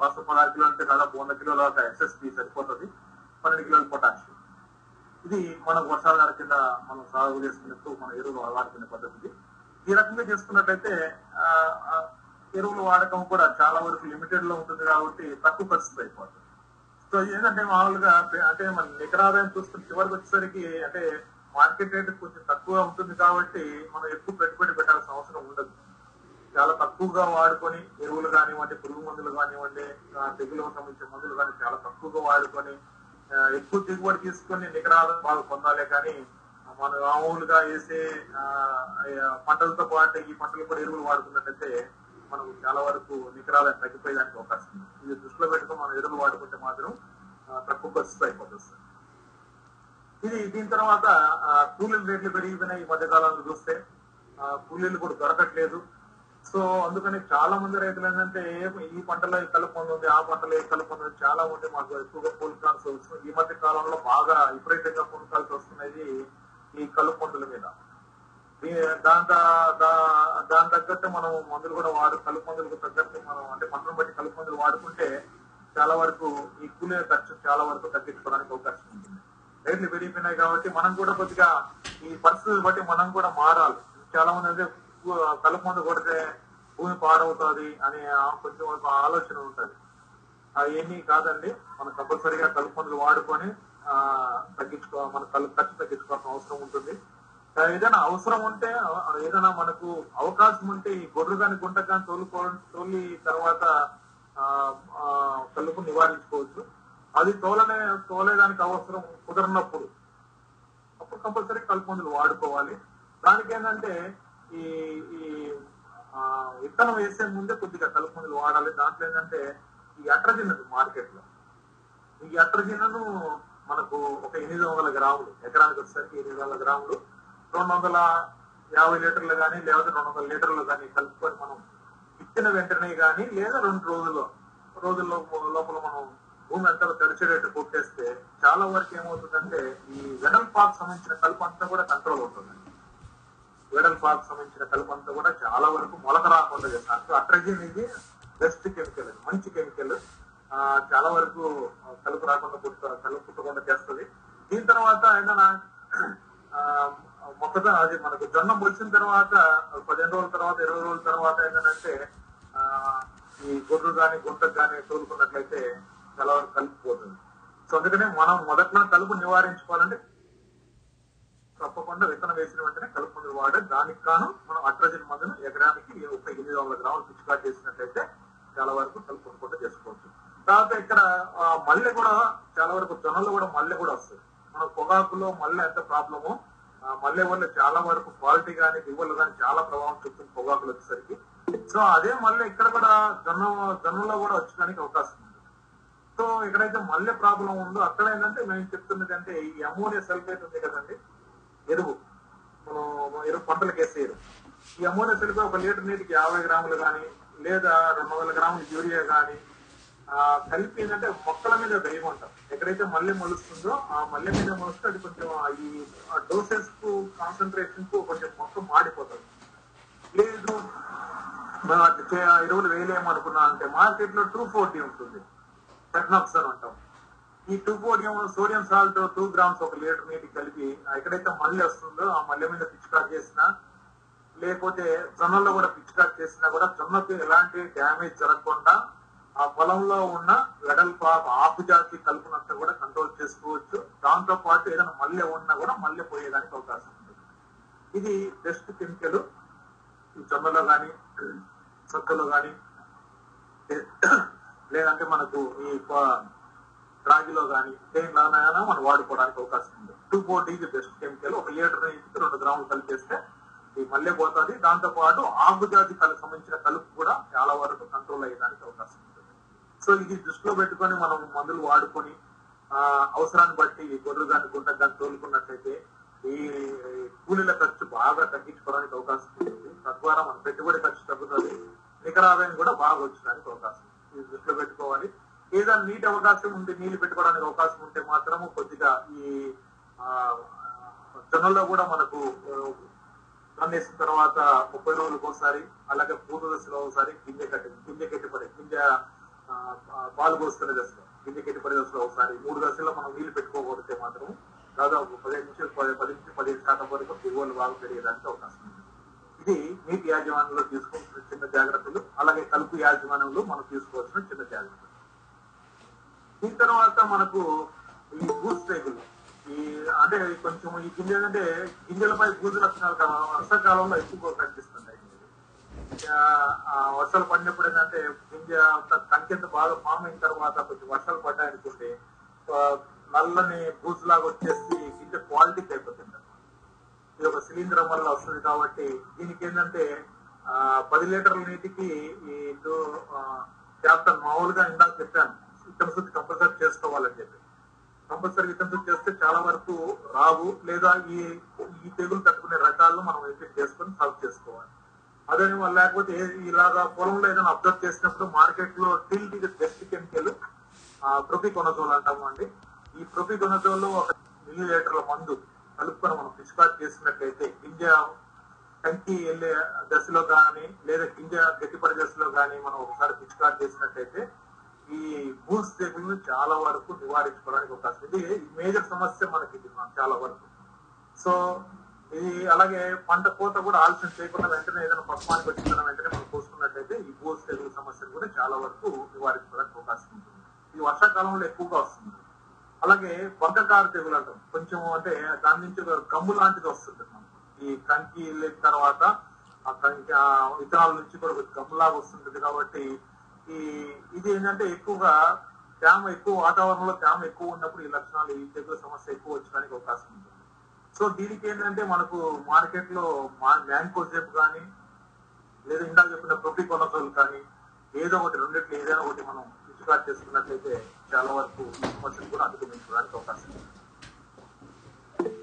బాస్రం పదహారు కిలోలు అంటే దాదాపు వంద కిలోల దాకా ఎస్ఎస్పి సరిపోతుంది. పన్నెండు కిలోలు పొటాషియం ఇది మనం వర్షాధార కింద మనం సాగు చేసుకున్నట్టు మన ఎరువులు వాడుకునే పద్ధతి. ఈ రకంగా చేసుకున్నట్లయితే ఎరువులు ఎరువుల వాడకం కూడా చాలా వరకు లిమిటెడ్లో ఉంటుంది కాబట్టి తక్కువ ఖర్చుతో అయిపోతుంది. సో ఏంటంటే మామూలుగా అంటే మన నికర ఆదాయం చూసుకుని చివరికి వచ్చేసరికి అంటే మార్కెట్ రేట్ కొంచెం తక్కువ ఉంటుంది కాబట్టి మనం ఎక్కువ పెట్టుబడి పెట్టాల్సిన అవసరం ఉండదు. చాలా తక్కువగా వాడుకొని ఎరువులు కానివ్వండి పురుగు మందులు కానివ్వండి తెగులకు సంబంధించిన మందులు కానీ చాలా తక్కువగా వాడుకొని ఎక్కువ దిగుబడి తీసుకొని నికర బాగా పొందాలి కానీ మనం మామూలుగా వేసే పంటలతో పాటు ఈ పంటలు కూడా ఎరువులు వాడుకున్నట్టయితే మనకు చాలా వరకు నికరాలు తగ్గిపోయేదానికి అవకాశం ఉంది. ఇది దృష్టిలో పెట్టుకుని మనం ఎరువులు వాడుకుంటే మాత్రం తక్కువ ఖర్చుతో అయిపోతుంది సార్. ఇది దీని తర్వాత కూలీల రేట్లు పెరిగిపోయినాయి ఈ మధ్య కాలంలో చూస్తే. కూలీలు కూడా దొరకట్లేదు. సో అందుకని చాలా మంది రైతులు ఏంటంటే ఈ పంటలో ఈ కలుపు ఉంది ఆ పంటలో ఈ కలుపు ఉంది చాలా మంది మాకు ఎక్కువగా కోలుకాల్సి వస్తుంది ఈ మధ్య కాలంలో బాగా విపరీతంగా పూలకాల్సి వస్తున్నది ఈ కలుపు మందుల మీద. దాని దాని తగ్గట్టు మనం మందులు కూడా వాడు కలుపు మందులకు తగ్గట్టు మనం అంటే పంటను బట్టి కలుపు మందులు వాడుకుంటే చాలా వరకు ఈ కూలీ ఖర్చు చాలా వరకు తగ్గించుకోవడానికి అవకాశం ఉంటుంది. రేట్లు పెరిగిపోయినాయి కాబట్టి మనం కూడా కొద్దిగా ఈ పరిస్థితులు బట్టి మనం కూడా మారాలి. చాలా మంది అయితే కలుపు మందు కొడితే భూమి పాడవుతుంది అనే కొంచెం ఒక ఆలోచన ఉంటుంది. అవన్నీ కాదండి. మనం కంపల్సరీగా కలుపు మందులు వాడుకొని ఆ తగ్గించుకో మన కలుపు ఖర్చు తగ్గించుకోవాల్సిన అవసరం ఉంటుంది. ఏదైనా అవసరం ఉంటే ఏదైనా మనకు అవకాశం ఉంటే ఈ గొర్రె కానీ గుంట కానీ తోలుకో తోలి తర్వాత ఆ, కలుపు నివారించుకోవచ్చు. అది తోలనే తోలేదానికి అవసరం కుదరనప్పుడు. అప్పుడు కంపల్సరీ కలుపు మందులు వాడుకోవాలి. దానికి ఏంటంటే ఈ ఈ విత్తనం వేసే ముందే కొద్దిగా కలుపు మందులు వాడాలి. దాంట్లో ఏంటంటే ఈ అట్రజిన్ ఉంది మార్కెట్లో ఈ అట్రజిన్ను మనకు ఒక ఎనిమిది వందల గ్రాములు ఎకరానికి వచ్చేసరికి ఎనిమిది వందల గ్రాములు. రెండు వందల యాభై లీటర్లు కానీ లేదా రెండు వందల లీటర్లు కానీ కలుపుకొని మనం ఇచ్చిన వెంటనే కానీ లేదా రెండు రోజుల్లో రోజుల్లో లోపల మనం భూమి అంతా తడిచేటట్టు కొట్టేస్తే చాలా వరకు ఏమవుతుందంటే ఈ వెడల్పాకు సంబంధించిన కలుపు అంతా కూడా కంట్రోల్ అవుతుంది వెడల్పాకు సంబంధించిన కలుపు అంతా కూడా చాలా వరకు మొలక రాకుండా చేస్తారు. సో అట్రజిన్ ఇది బెస్ట్ కెమికల్ మంచి కెమికల్ ఆ, చాలా వరకు కలుపు రాకుండా పుట్ట కలుపు పుట్టకుండా చేస్తుంది. దీని తర్వాత ఏదైనా ఆ, అది మనకు జొన్న వచ్చిన తర్వాత పదిహేను రోజుల తర్వాత ఇరవై రోజుల తర్వాత ఏంటంటే ఆ, ఈ గొర్రెలు కానీ గుంటకు కానీ తోలుకున్నట్లయితే చాలా వరకు కలిపిపోతుంది సో అందుకనే మనం మొదట్లో కలుపు నివారించుకోవాలంటే తప్పకుండా విత్తనం వేసిన వెంటనే కలుపు మందులు వాడే దానికి కాను మనం అట్రజిన్ మందును ఎకరానికి ఒక ఎనిమిది వందల గ్రాములు పిచ్చికా చేసినట్లయితే చాలా వరకు కలుపు ఉండకుండా చేసుకోవచ్చు. తర్వాత ఇక్కడ మల్లె కూడా చాలా వరకు జొన్నలు కూడా మల్లె కూడా వస్తుంది. మన పొగాకులో మల్లె ఎంత ప్రాబ్లమో మల్లె వల్ల చాలా వరకు క్వాలిటీ కానీ దిగువలు కానీ చాలా ప్రభావం చూపుతుంది పొగాకులు వచ్చేసరికి. సో అదే మల్లె ఇక్కడ కూడా జొన్న జొన్నలో కూడా వచ్చడానికి అవకాశం సో ఎక్కడైతే మల్లె ప్రాబ్లం ఉందో అక్కడ ఏంటంటే మేము చెప్తున్నది అంటే ఈ అమోనియా సల్ఫేట్ ఉంది కదండి ఎరువు. మనం ఎరువు పంటలకు వేసే ఎరువు ఈ అమోనియా సల్ఫేట్ ఒక లీటర్ నీటికి యాభై గ్రాములు కానీ లేదా రెండు వందల గ్రాములు యూరియా కానీ కలిపి ఏంటంటే మొక్కల మీద వేయమంటాం. ఎక్కడైతే మల్లె మొలుస్తుందో ఆ మల్లె మీద మొలిస్తే అది కొంచెం ఈ డోసెస్కు కాన్సన్ట్రేషన్కు కొంచెం మొక్క మాడిపోతుంది. లేదు మేము అది ఎరువులు వేయలేము అనుకున్నా అంటే మార్కెట్లో టూ ఫోర్టీ ఉంటుంది. టెక్నాక్సన్ అంటాం. ఈ two podium sodium salt two grams ఒక లీటర్ నీటి కలిపి ఎక్కడైతే మళ్ళీ వస్తుందో ఆ మల్లె మీద పిచికారు చేసినా లేకపోతే జొన్నలో కూడా పిచికారు చేసినా కూడా జొన్నకు ఎలాంటి డ్యామేజ్ జరగకుండా ఆ పొలంలో ఉన్న వెడల్పా ఆకు జాతి కలుపునంతా కూడా కంట్రోల్ చేసుకోవచ్చు. దాంతో పాటు ఏదైనా మల్లె ఉన్నా కూడా మల్లె పోయేదానికి అవకాశం ఉంటుంది. ఇది బెస్ట్ కెమికల్ జొన్నలో కానీ చక్కలో కానీ లేదంటే మనకు ఈ రాగిలో కానీ దేనిలోనైనా మనం వాడుకోవడానికి అవకాశం ఉంది. Two four DG best chemical ఒక లీటర్ నుంచి రెండు గ్రాములు కలిపేస్తే ఈ మళ్ళీ పోతుంది. దాంతో పాటు ఆకు సంబంధించిన కలుపు కూడా చాలా వరకు కంట్రోల్ అయ్యడానికి అవకాశం ఉంటుంది సో ఇది దృష్టిలో పెట్టుకొని మనం మందులు వాడుకొని ఆ అవసరాన్ని బట్టి గొర్రెలు కానీ గుంట కానీ తోలుకున్నట్లయితే ఈ కూలీల ఖర్చు బాగా తగ్గించుకోవడానికి అవకాశం ఉంటుంది. తద్వారా మన పెట్టుబడి ఖర్చు తగ్గుతుంది. నికరాదాయం కూడా బాగా వచ్చడానికి అవకాశం దృష్టిలో పెట్టుకోవాలి ఏదైనా నీటి అవకాశం ఉంటే నీళ్ళు పెట్టుకోవడానికి అవకాశం ఉంటే మాత్రము కొద్దిగా ఈ ఆ, జొన్నలో కూడా మనకు వేసిన తర్వాత ముప్పై రోజులకు ఒకసారి అలాగే పూర్వ దశలో ఒకసారి గింజ కట్టి గింజ కట్టిపడే గింజ పాలు పోసుకునే దశలో గింజ కట్టిపడే దశలో ఒకసారి మూడు దశల్లో మనం నీళ్ళు పెట్టుకోకపోతే మాత్రం దాదాపు పదిహేను నుంచి పది పది నుంచి పదిహేను శాతం వరకు దిగువలు బాగా పెరిగేదానికి అవకాశం ఉంది. ఇది నీటి యాజమాన్యంలో తీసుకోవాల్సిన చిన్న జాగ్రత్తలు అలాగే కలుపు యాజమాన్యంలో మనం తీసుకోవాల్సిన చిన్న జాగ్రత్తలు. ఈ తర్వాత మనకు ఈ బూస్ తెగులు ఈ అంటే కొంచెం ఈ గింజ అంటే గింజలపై బూజు లక్షణాలు వర్షాకాలంలో ఎక్కువగా కనిపిస్తుంటాయి. వర్షాలు పడినప్పుడు ఏంటంటే గింజ అంత కంకెంత బాగా ఫామ్ అయిన తర్వాత కొంచెం వర్షాలు పడ్డాయనుకుంటే నల్లని బూజు లాగా వచ్చేసి గింజ క్వాలిటీ అయిపోతుంది ఇది ఒక శిలీంద్రం వల్ల వస్తుంది కాబట్టి దీనికి ఏంటంటే ఆ, పది లీటర్ల నీటికి ఈ క్యాప్టెన్ మామూలుగా ఇందాక చెప్పాను విత్తన శుద్ధి కంపల్సరీ చేసుకోవాలని చెప్పి. కంపల్సరీ విత్తన శుద్ధి చేస్తే చాలా వరకు రావు లేదా ఈ ఈ తెగులు తట్టుకునే రకాలను మనం ఎంపిక చేసుకొని సాగు చేసుకోవాలి. అదే వల్ల లేకపోతే ఇలాగా పొలంలో ఏదైనా అబ్జర్వ్ చేసినప్పుడు మార్కెట్లో till the best chemical propiconazole అంటాము అండి. ఈ ప్రొపికొనజోల్ ఒక మిల్లీ లీటర్ల మందు కలుపుకొని మనం పిచికారి చేసినట్లయితే గింజ కంకి వెళ్ళే దశలో కానీ లేదా గింజ గట్టిపడే దశలో కానీ మనం ఒకసారి పిచికారి చేసినట్లయితే ఈ బూస్ తెగులను చాలా వరకు నివారించుకోవడానికి అవకాశం ఉంది. ఇది మేజర్ సమస్య మనకి ఇది చాలా వరకు. సో ఇది అలాగే పంట కోత కూడా ఆలస్యం చేయకుండా వెంటనే ఏదైనా పక్వానికి వచ్చిన వెంటనే మనం కోసుకున్నట్లయితే ఈ బూస్ తెగులు సమస్యను కూడా చాలా వరకు నివారించుకోవడానికి అవకాశం ఉంటుంది. ఇది వర్షాకాలంలో ఎక్కువగా వస్తుంది. అలాగే బంకకారు తెగులు అంటాం కొంచెం అంటే దాని నుంచి ఒక గమ్ము లాంటిది వస్తుంది మనకు. ఈ కంకి వెళ్ళిన తర్వాత ఆ కంకి ఆ విత్తనాల నుంచి కూడా ఒక కమ్ములాగా వస్తుంటది కాబట్టి ఈ ఇది ఏంటంటే ఎక్కువగా తేమ ఎక్కువ వాతావరణంలో తేమ ఎక్కువ ఉన్నప్పుడు ఈ లక్షణాలు ఈ తెగుల సమస్య ఎక్కువ వచ్చడానికి అవకాశం ఉంటుంది సో దీనికి ఏంటంటే మనకు మార్కెట్లో మ్యాంగో కానీ లేదా ఇందాక చెప్పిన ప్రొపికొనసోల్ కానీ ఏదో ఒకటి రెండిట్లో ఏదైనా ఒకటి మనం పిచికారు చేసుకున్నట్లయితే చాలా వరకు ఈ కూడా అధిగమించడానికి అవకాశం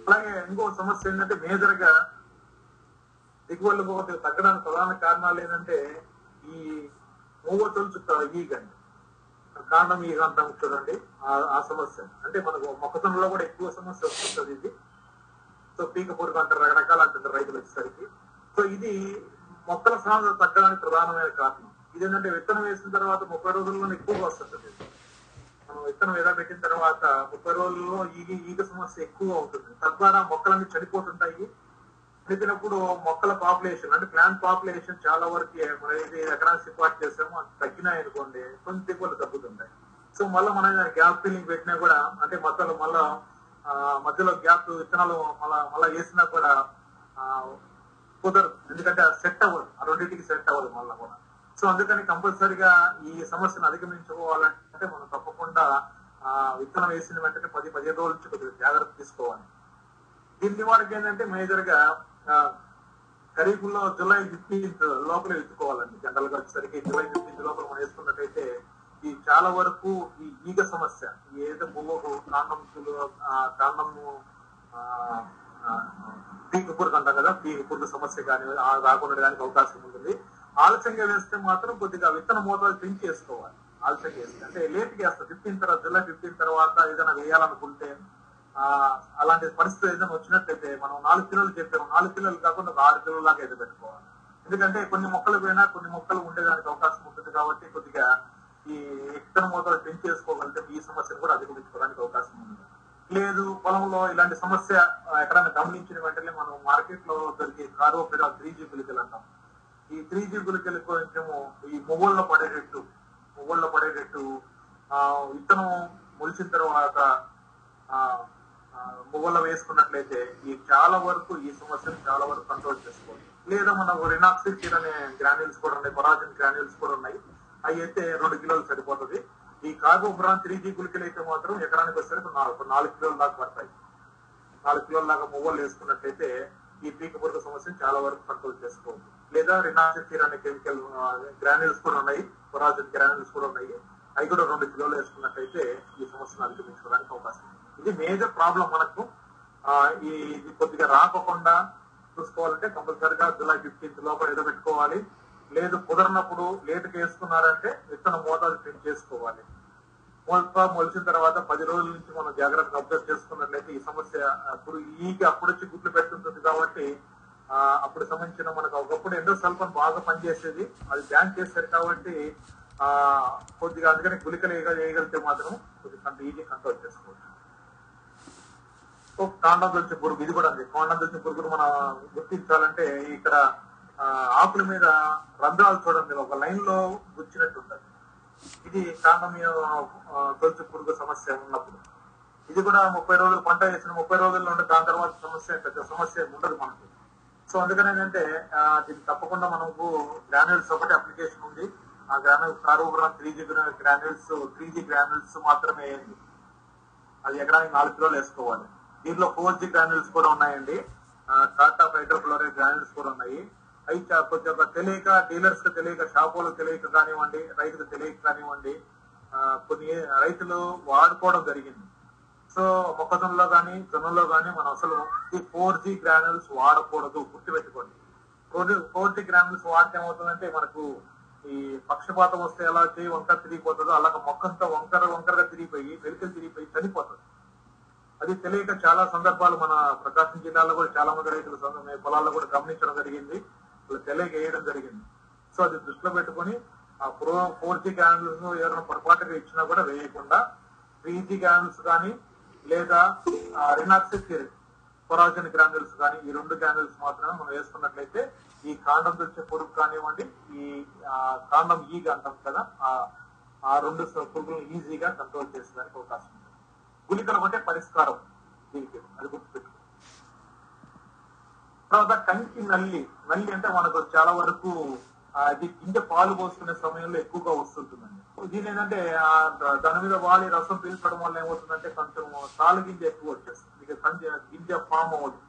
అలాగే ఇంకో సమస్య ఏంటంటే మేజర్గా దిగుబడులు పోతే తగ్గడానికి ప్రధాన కారణాలు ఏంటంటే ఈ మూవ తొలుచు ఈగండి కాండం ఈగ అంటాం చూడండి ఆ- ఆ సమస్య. అంటే మనకు మొక్కజొన్నలో కూడా ఎక్కువ సమస్య వస్తుంది ఇది. సో పీక పొరుగు అంటారు రకరకాలు అంటారు రైతులు వచ్చేసరికి. సో ఇది మొక్కల సాగు తగ్గడానికి ప్రధానమైన కారణం. ఇదేంటంటే విత్తనం వేసిన తర్వాత ముప్పై రోజుల్లోనే ఎక్కువగా వస్తుంటది. మనం విత్తనం ఎద పెట్టిన తర్వాత ముప్పై రోజుల్లో ఈగ ఈగ సమస్య ఎక్కువ ఉంటుంది తద్వారా మొక్కలన్నీ చనిపోతుంటాయి చనిపోయినప్పుడు మొక్కల పాపులేషన్ అంటే ప్లాంట్ పాపులేషన్ చాలా వరకు మనం ఇది ఎకరానికి సిఫార్సు చేస్తామో అది తగ్గినాయి అనుకోండి కొన్ని దిగులు తగ్గుతుంటాయి. సో మళ్ళీ మనం గ్యాప్ ఫిల్లింగ్ పెట్టినా కూడా అంటే మధ్యలో మళ్ళా మధ్యలో గ్యాప్ విత్తనాలు మళ్ళా మళ్ళా వేసినా కూడా కుదరదు. ఎందుకంటే సెట్ అవ్వదు. ఆ రెండింటికి సెట్ అవ్వదు మళ్ళీ కూడా. సో అందుకని కంపల్సరిగా ఈ సమస్యను అధిగమించుకోవాలంటే మనం తప్పకుండా ఆ, విత్తనం వేసిన వెంటనే పది పదిహేను రోజుల నుంచి కొద్దిగా జాగ్రత్త తీసుకోవాలి. దీని నివారణకి ఏంటంటే మేజర్గా ఆ, ఖరీఫ్లో జూలై ఫిఫ్టీన్త్ లోపల ఎత్తుకోవాలండి. జనరల్గా వచ్చేసరికి జూలై ఫిఫ్టీన్త్ లోపల మనం వేసుకున్నట్టయితే ఈ చాలా వరకు ఈ ఈగ సమస్య ఈ ఏదో పువ్వు కాండం కాండము పీక పురుగు అంటాం కదా పీక పురుగు సమస్య కానీ రాకుండా ఉండడానికి అవకాశం ఉంటుంది. ఆలస్యంగా వేస్తే మాత్రం కొద్దిగా విత్తన మోతాదు పెంచి వేసుకోవాలి ఆలస్యంగా వేస్తే. అంటే లేట్గా ఫిఫ్టీన్ తర్వాత జులై ఫిఫ్టీన్ తర్వాత ఏదైనా వేయాలనుకుంటే అలాంటి పరిస్థితి ఏదైనా వచ్చినట్లయితే మనం నాలుగు కిలోలు చెప్పాము. నాలుగు కిలోలు కాకుండా ఒక ఆరు కిలోల లాగా అయితే పెట్టుకోవాలి. ఎందుకంటే కొన్ని మొక్కలు పోయినా కొన్ని మొక్కలు ఉండేదానికి అవకాశం ఉంటుంది కాబట్టి కొద్దిగా ఈ విత్తన మోతాదు పెంచి వేసుకోగలిగితే ఈ సమస్యను కూడా అధిగమించుకోవడానికి అవకాశం ఉంది. లేదు పొలంలో ఇలాంటి సమస్య ఎక్కడైనా గమనించిన వెంటనే మనం మార్కెట్లో దొరికే కార్బోపిడా త్రీ జీ గులికలు అంటాం ఈ త్రీ జీ గుళికలు కొంచెము ఈ మొగుళ్ళ పడేటట్టు మొగుళ్ళ పడేటట్టు ఆ విత్తనం మొలిచిన తర్వాత ఆ వేసుకున్నట్లయితే ఈ చాలా వరకు ఈ సమస్యను చాలా వరకు కంట్రోల్ చేసుకోవాలి. లేదా మనకు రినాక్సిల్ అనే గ్రాన్యూల్స్ కూడా ఉన్నాయి కొరాజిన్ గ్రాన్యూల్స్ కూడా ఉన్నాయి. అవి అయితే రెండు కిలోలు సరిపోతుంది. ఈ కార్బోఫ్రాన్ త్రీ జీ గుళికలు అయితే మాత్రం ఎకరానికి వచ్చేసరికి నాలుగు నాలుగు కిలోల దాకా పడతాయి. నాలుగు కిలోల దాకా మువ్వలు వేసుకున్నట్లయితే ఈ పీక పురుగు సమస్యను చాలా వరకు కంట్రోల్ చేసుకోవచ్చు లేదా రినాసిఫిర్ అనే కెమికల్ గ్రాన్యూల్స్ కూడా ఉన్నాయి. పొరాజిన్ గ్రాన్యూల్స్ కూడా ఉన్నాయి. అవి కూడా రెండు కిలోలు వేసుకున్నట్టయితే ఈ సమస్యను అధిగమించుకోవడానికి అవకాశం ఇది మేజర్ ప్రాబ్లం మనకు. ఈ ఇది కొద్దిగా రాకుండా చూసుకోవాలంటే కంపల్సరిగా జూలై ఫిఫ్టీన్త్ లోపల ఎదబెట్టుకోవాలి లేదు కుదరనప్పుడు లేటుగా వేసుకున్నారంటే విత్తన మోతాదు ప్రింట్ చేసుకోవాలి. మొలక మొలిచిన తర్వాత పది రోజుల నుంచి మనం జాగ్రత్తగా అబ్జర్వ్ చేసుకున్నట్లయితే ఈ సమస్య అప్పుడు ఈకి అప్పుడు వచ్చి గుడ్లు పెడుతుంటుంది కాబట్టి అప్పుడు సంబంధించిన మనకు ఒకప్పుడు ఎండో సల్ఫన్ బాగా పనిచేసేది. అది బ్యాన్ చేస్తారు కాబట్టి ఆ కొద్దిగా అందుకని గుళికలు వేయగలిగితే మాత్రం కొద్దిగా కంట ఈజీ కంట్రోల్ చేసుకోవచ్చు. సో కాండం దొచ్చి పురుగు ఇది కూడా ఉంది కాండం దొచ్చి పురుగును మనం గుర్తించాలంటే ఇక్కడ ఆకుల మీద రంధ్రాలు చూడండి. ఒక లైన్లో గుచ్చినట్టు ఉంటుంది. ఇది కాండం మీద పురుగు సమస్య ఉన్నప్పుడు. ఇది కూడా ముప్పై రోజులు పంట వేసిన ముప్పై రోజుల్లో ఉంటే దాని తర్వాత సమస్య పెద్ద సమస్య ఉండదు మనకి. సో అందుకని ఏంటంటే దీనికి తప్పకుండా మనకు గ్రాన్యూల్స్ ఒకటి అప్లికేషన్ ఉంది. ఆ granules కారోగ్రామ్ three G granules three G granules మాత్రమే అయ్యింది అది ఎకరానికి నాలుగు కిలోలు వేసుకోవాలి. దీంట్లో ఫోర్ జీ గ్రాన్యూల్స్ కూడా ఉన్నాయండి. టాటా హైడ్రోక్లోరైడ్ గ్రాన్యూల్స్ కూడా ఉన్నాయి. అయితే కొద్దిగా కొంచెం తెలియక డీలర్స్ తెలియక షాపులకు తెలియక కానివ్వండి రైతులకు తెలియక కానివ్వండి కొన్ని రైతులు వాడుకోవడం జరిగింది. సో మొక్కజొన్నలో కానీ జొన్నలో కానీ మనం అసలు ఈ ఫోర్ జీ గ్రానుల్స్ వాడకూడదు. గుర్తుపెట్టుకోండి. ఫోర్ జీ గ్రానుల్స్ వాడితే ఏమవుతుందంటే మనకు ఈ పక్షపాతం వస్తే ఎలా చేయి వంకర తిరిగిపోతుందో అలాగ మొక్కంతా వంకర వంకరగా తిరిగిపోయి వెలుకలు తిరిగిపోయి చనిపోతుంది. అది తెలియక చాలా సందర్భాలు మన ప్రకాశం జిల్లాలో కూడా చాలా మంది రైతులు పొలాల్లో కూడా గమనించడం జరిగింది. తెలియక వేయడం జరిగింది. సో అది దృష్టిలో పెట్టుకొని ఆ ప్రో ఫోర్ జీ గ్యానుల్స్ ఎవరైనా పొరపాటుగా ఇచ్చినా కూడా వేయకుండా త్రీ జీ గ్యానుల్స్ కానీ లేదా రినాక్సిఫిర్ పొరాజన్ గ్రాన్యుల్స్ కానీ ఈ రెండు గ్రాన్యుల్స్ మాత్రమే మనం వేసుకున్నట్లయితే ఈ కాండం తెచ్చే పురుగు కానివ్వండి ఈ కాండం ఈగ అంటాం కదా ఆ- ఆ రెండు పురుగులను ఈజీగా కంట్రోల్ చేసేదానికి అవకాశం ఉంది. గుళికలు ఒకటే పరిష్కారం దీనికి అది గుర్తుపెట్టు తర్వాత కంకి నల్లి నల్లి అంటే మనకు చాలా వరకు అది గింజ పాలు పోసుకునే సమయంలో ఎక్కువగా వస్తుంటుందండి. దీని ఏంటంటే దాని మీద వాలి రసం పీల్చడం వల్ల ఏమవుతుందంటే కొంచెం తాళ్ళు గింజ ఎక్కువ వచ్చేస్తుంది. ఇక కంజ గింజ ఫామ్ అవ్వదు.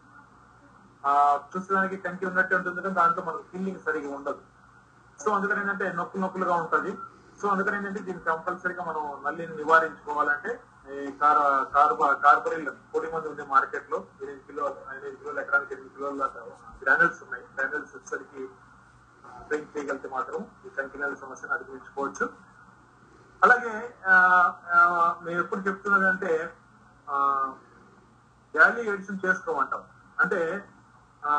ఆ చూసేదానికి కంకి ఉన్నట్టు ఉంటుంది కానీ దాంట్లో మనకు ఫీలింగ్ సరిగా ఉండదు. సో అందుకని ఏంటంటే నొప్పులు నొప్పులుగా ఉంటది. సో అందుకని ఏంటంటే దీన్ని కంపల్సరీగా మనం నల్లిని నివారించుకోవాలంటే ఈ కార్ కార్బా కార్బరిల్ పొడి మంది ఉంది మార్కెట్లో ఎనిమిది కిలో ఎనిమిది కిలోలు ఎకరానికి ఎనిమిది కిలోల గ్రానల్స్ ఉన్నాయి. గ్రానల్స్ వచ్చేసరికి డ్రింక్ చేయగలిగితే మాత్రం ఈ కంకినల్ సమస్యను అధిగమించుకోవచ్చు. అలాగే ఆ, మేము ఎప్పుడు చెప్తున్నది అంటే వాల్యూ ఎడిషన్ చేసుకోమంటాం. అంటే ఆ,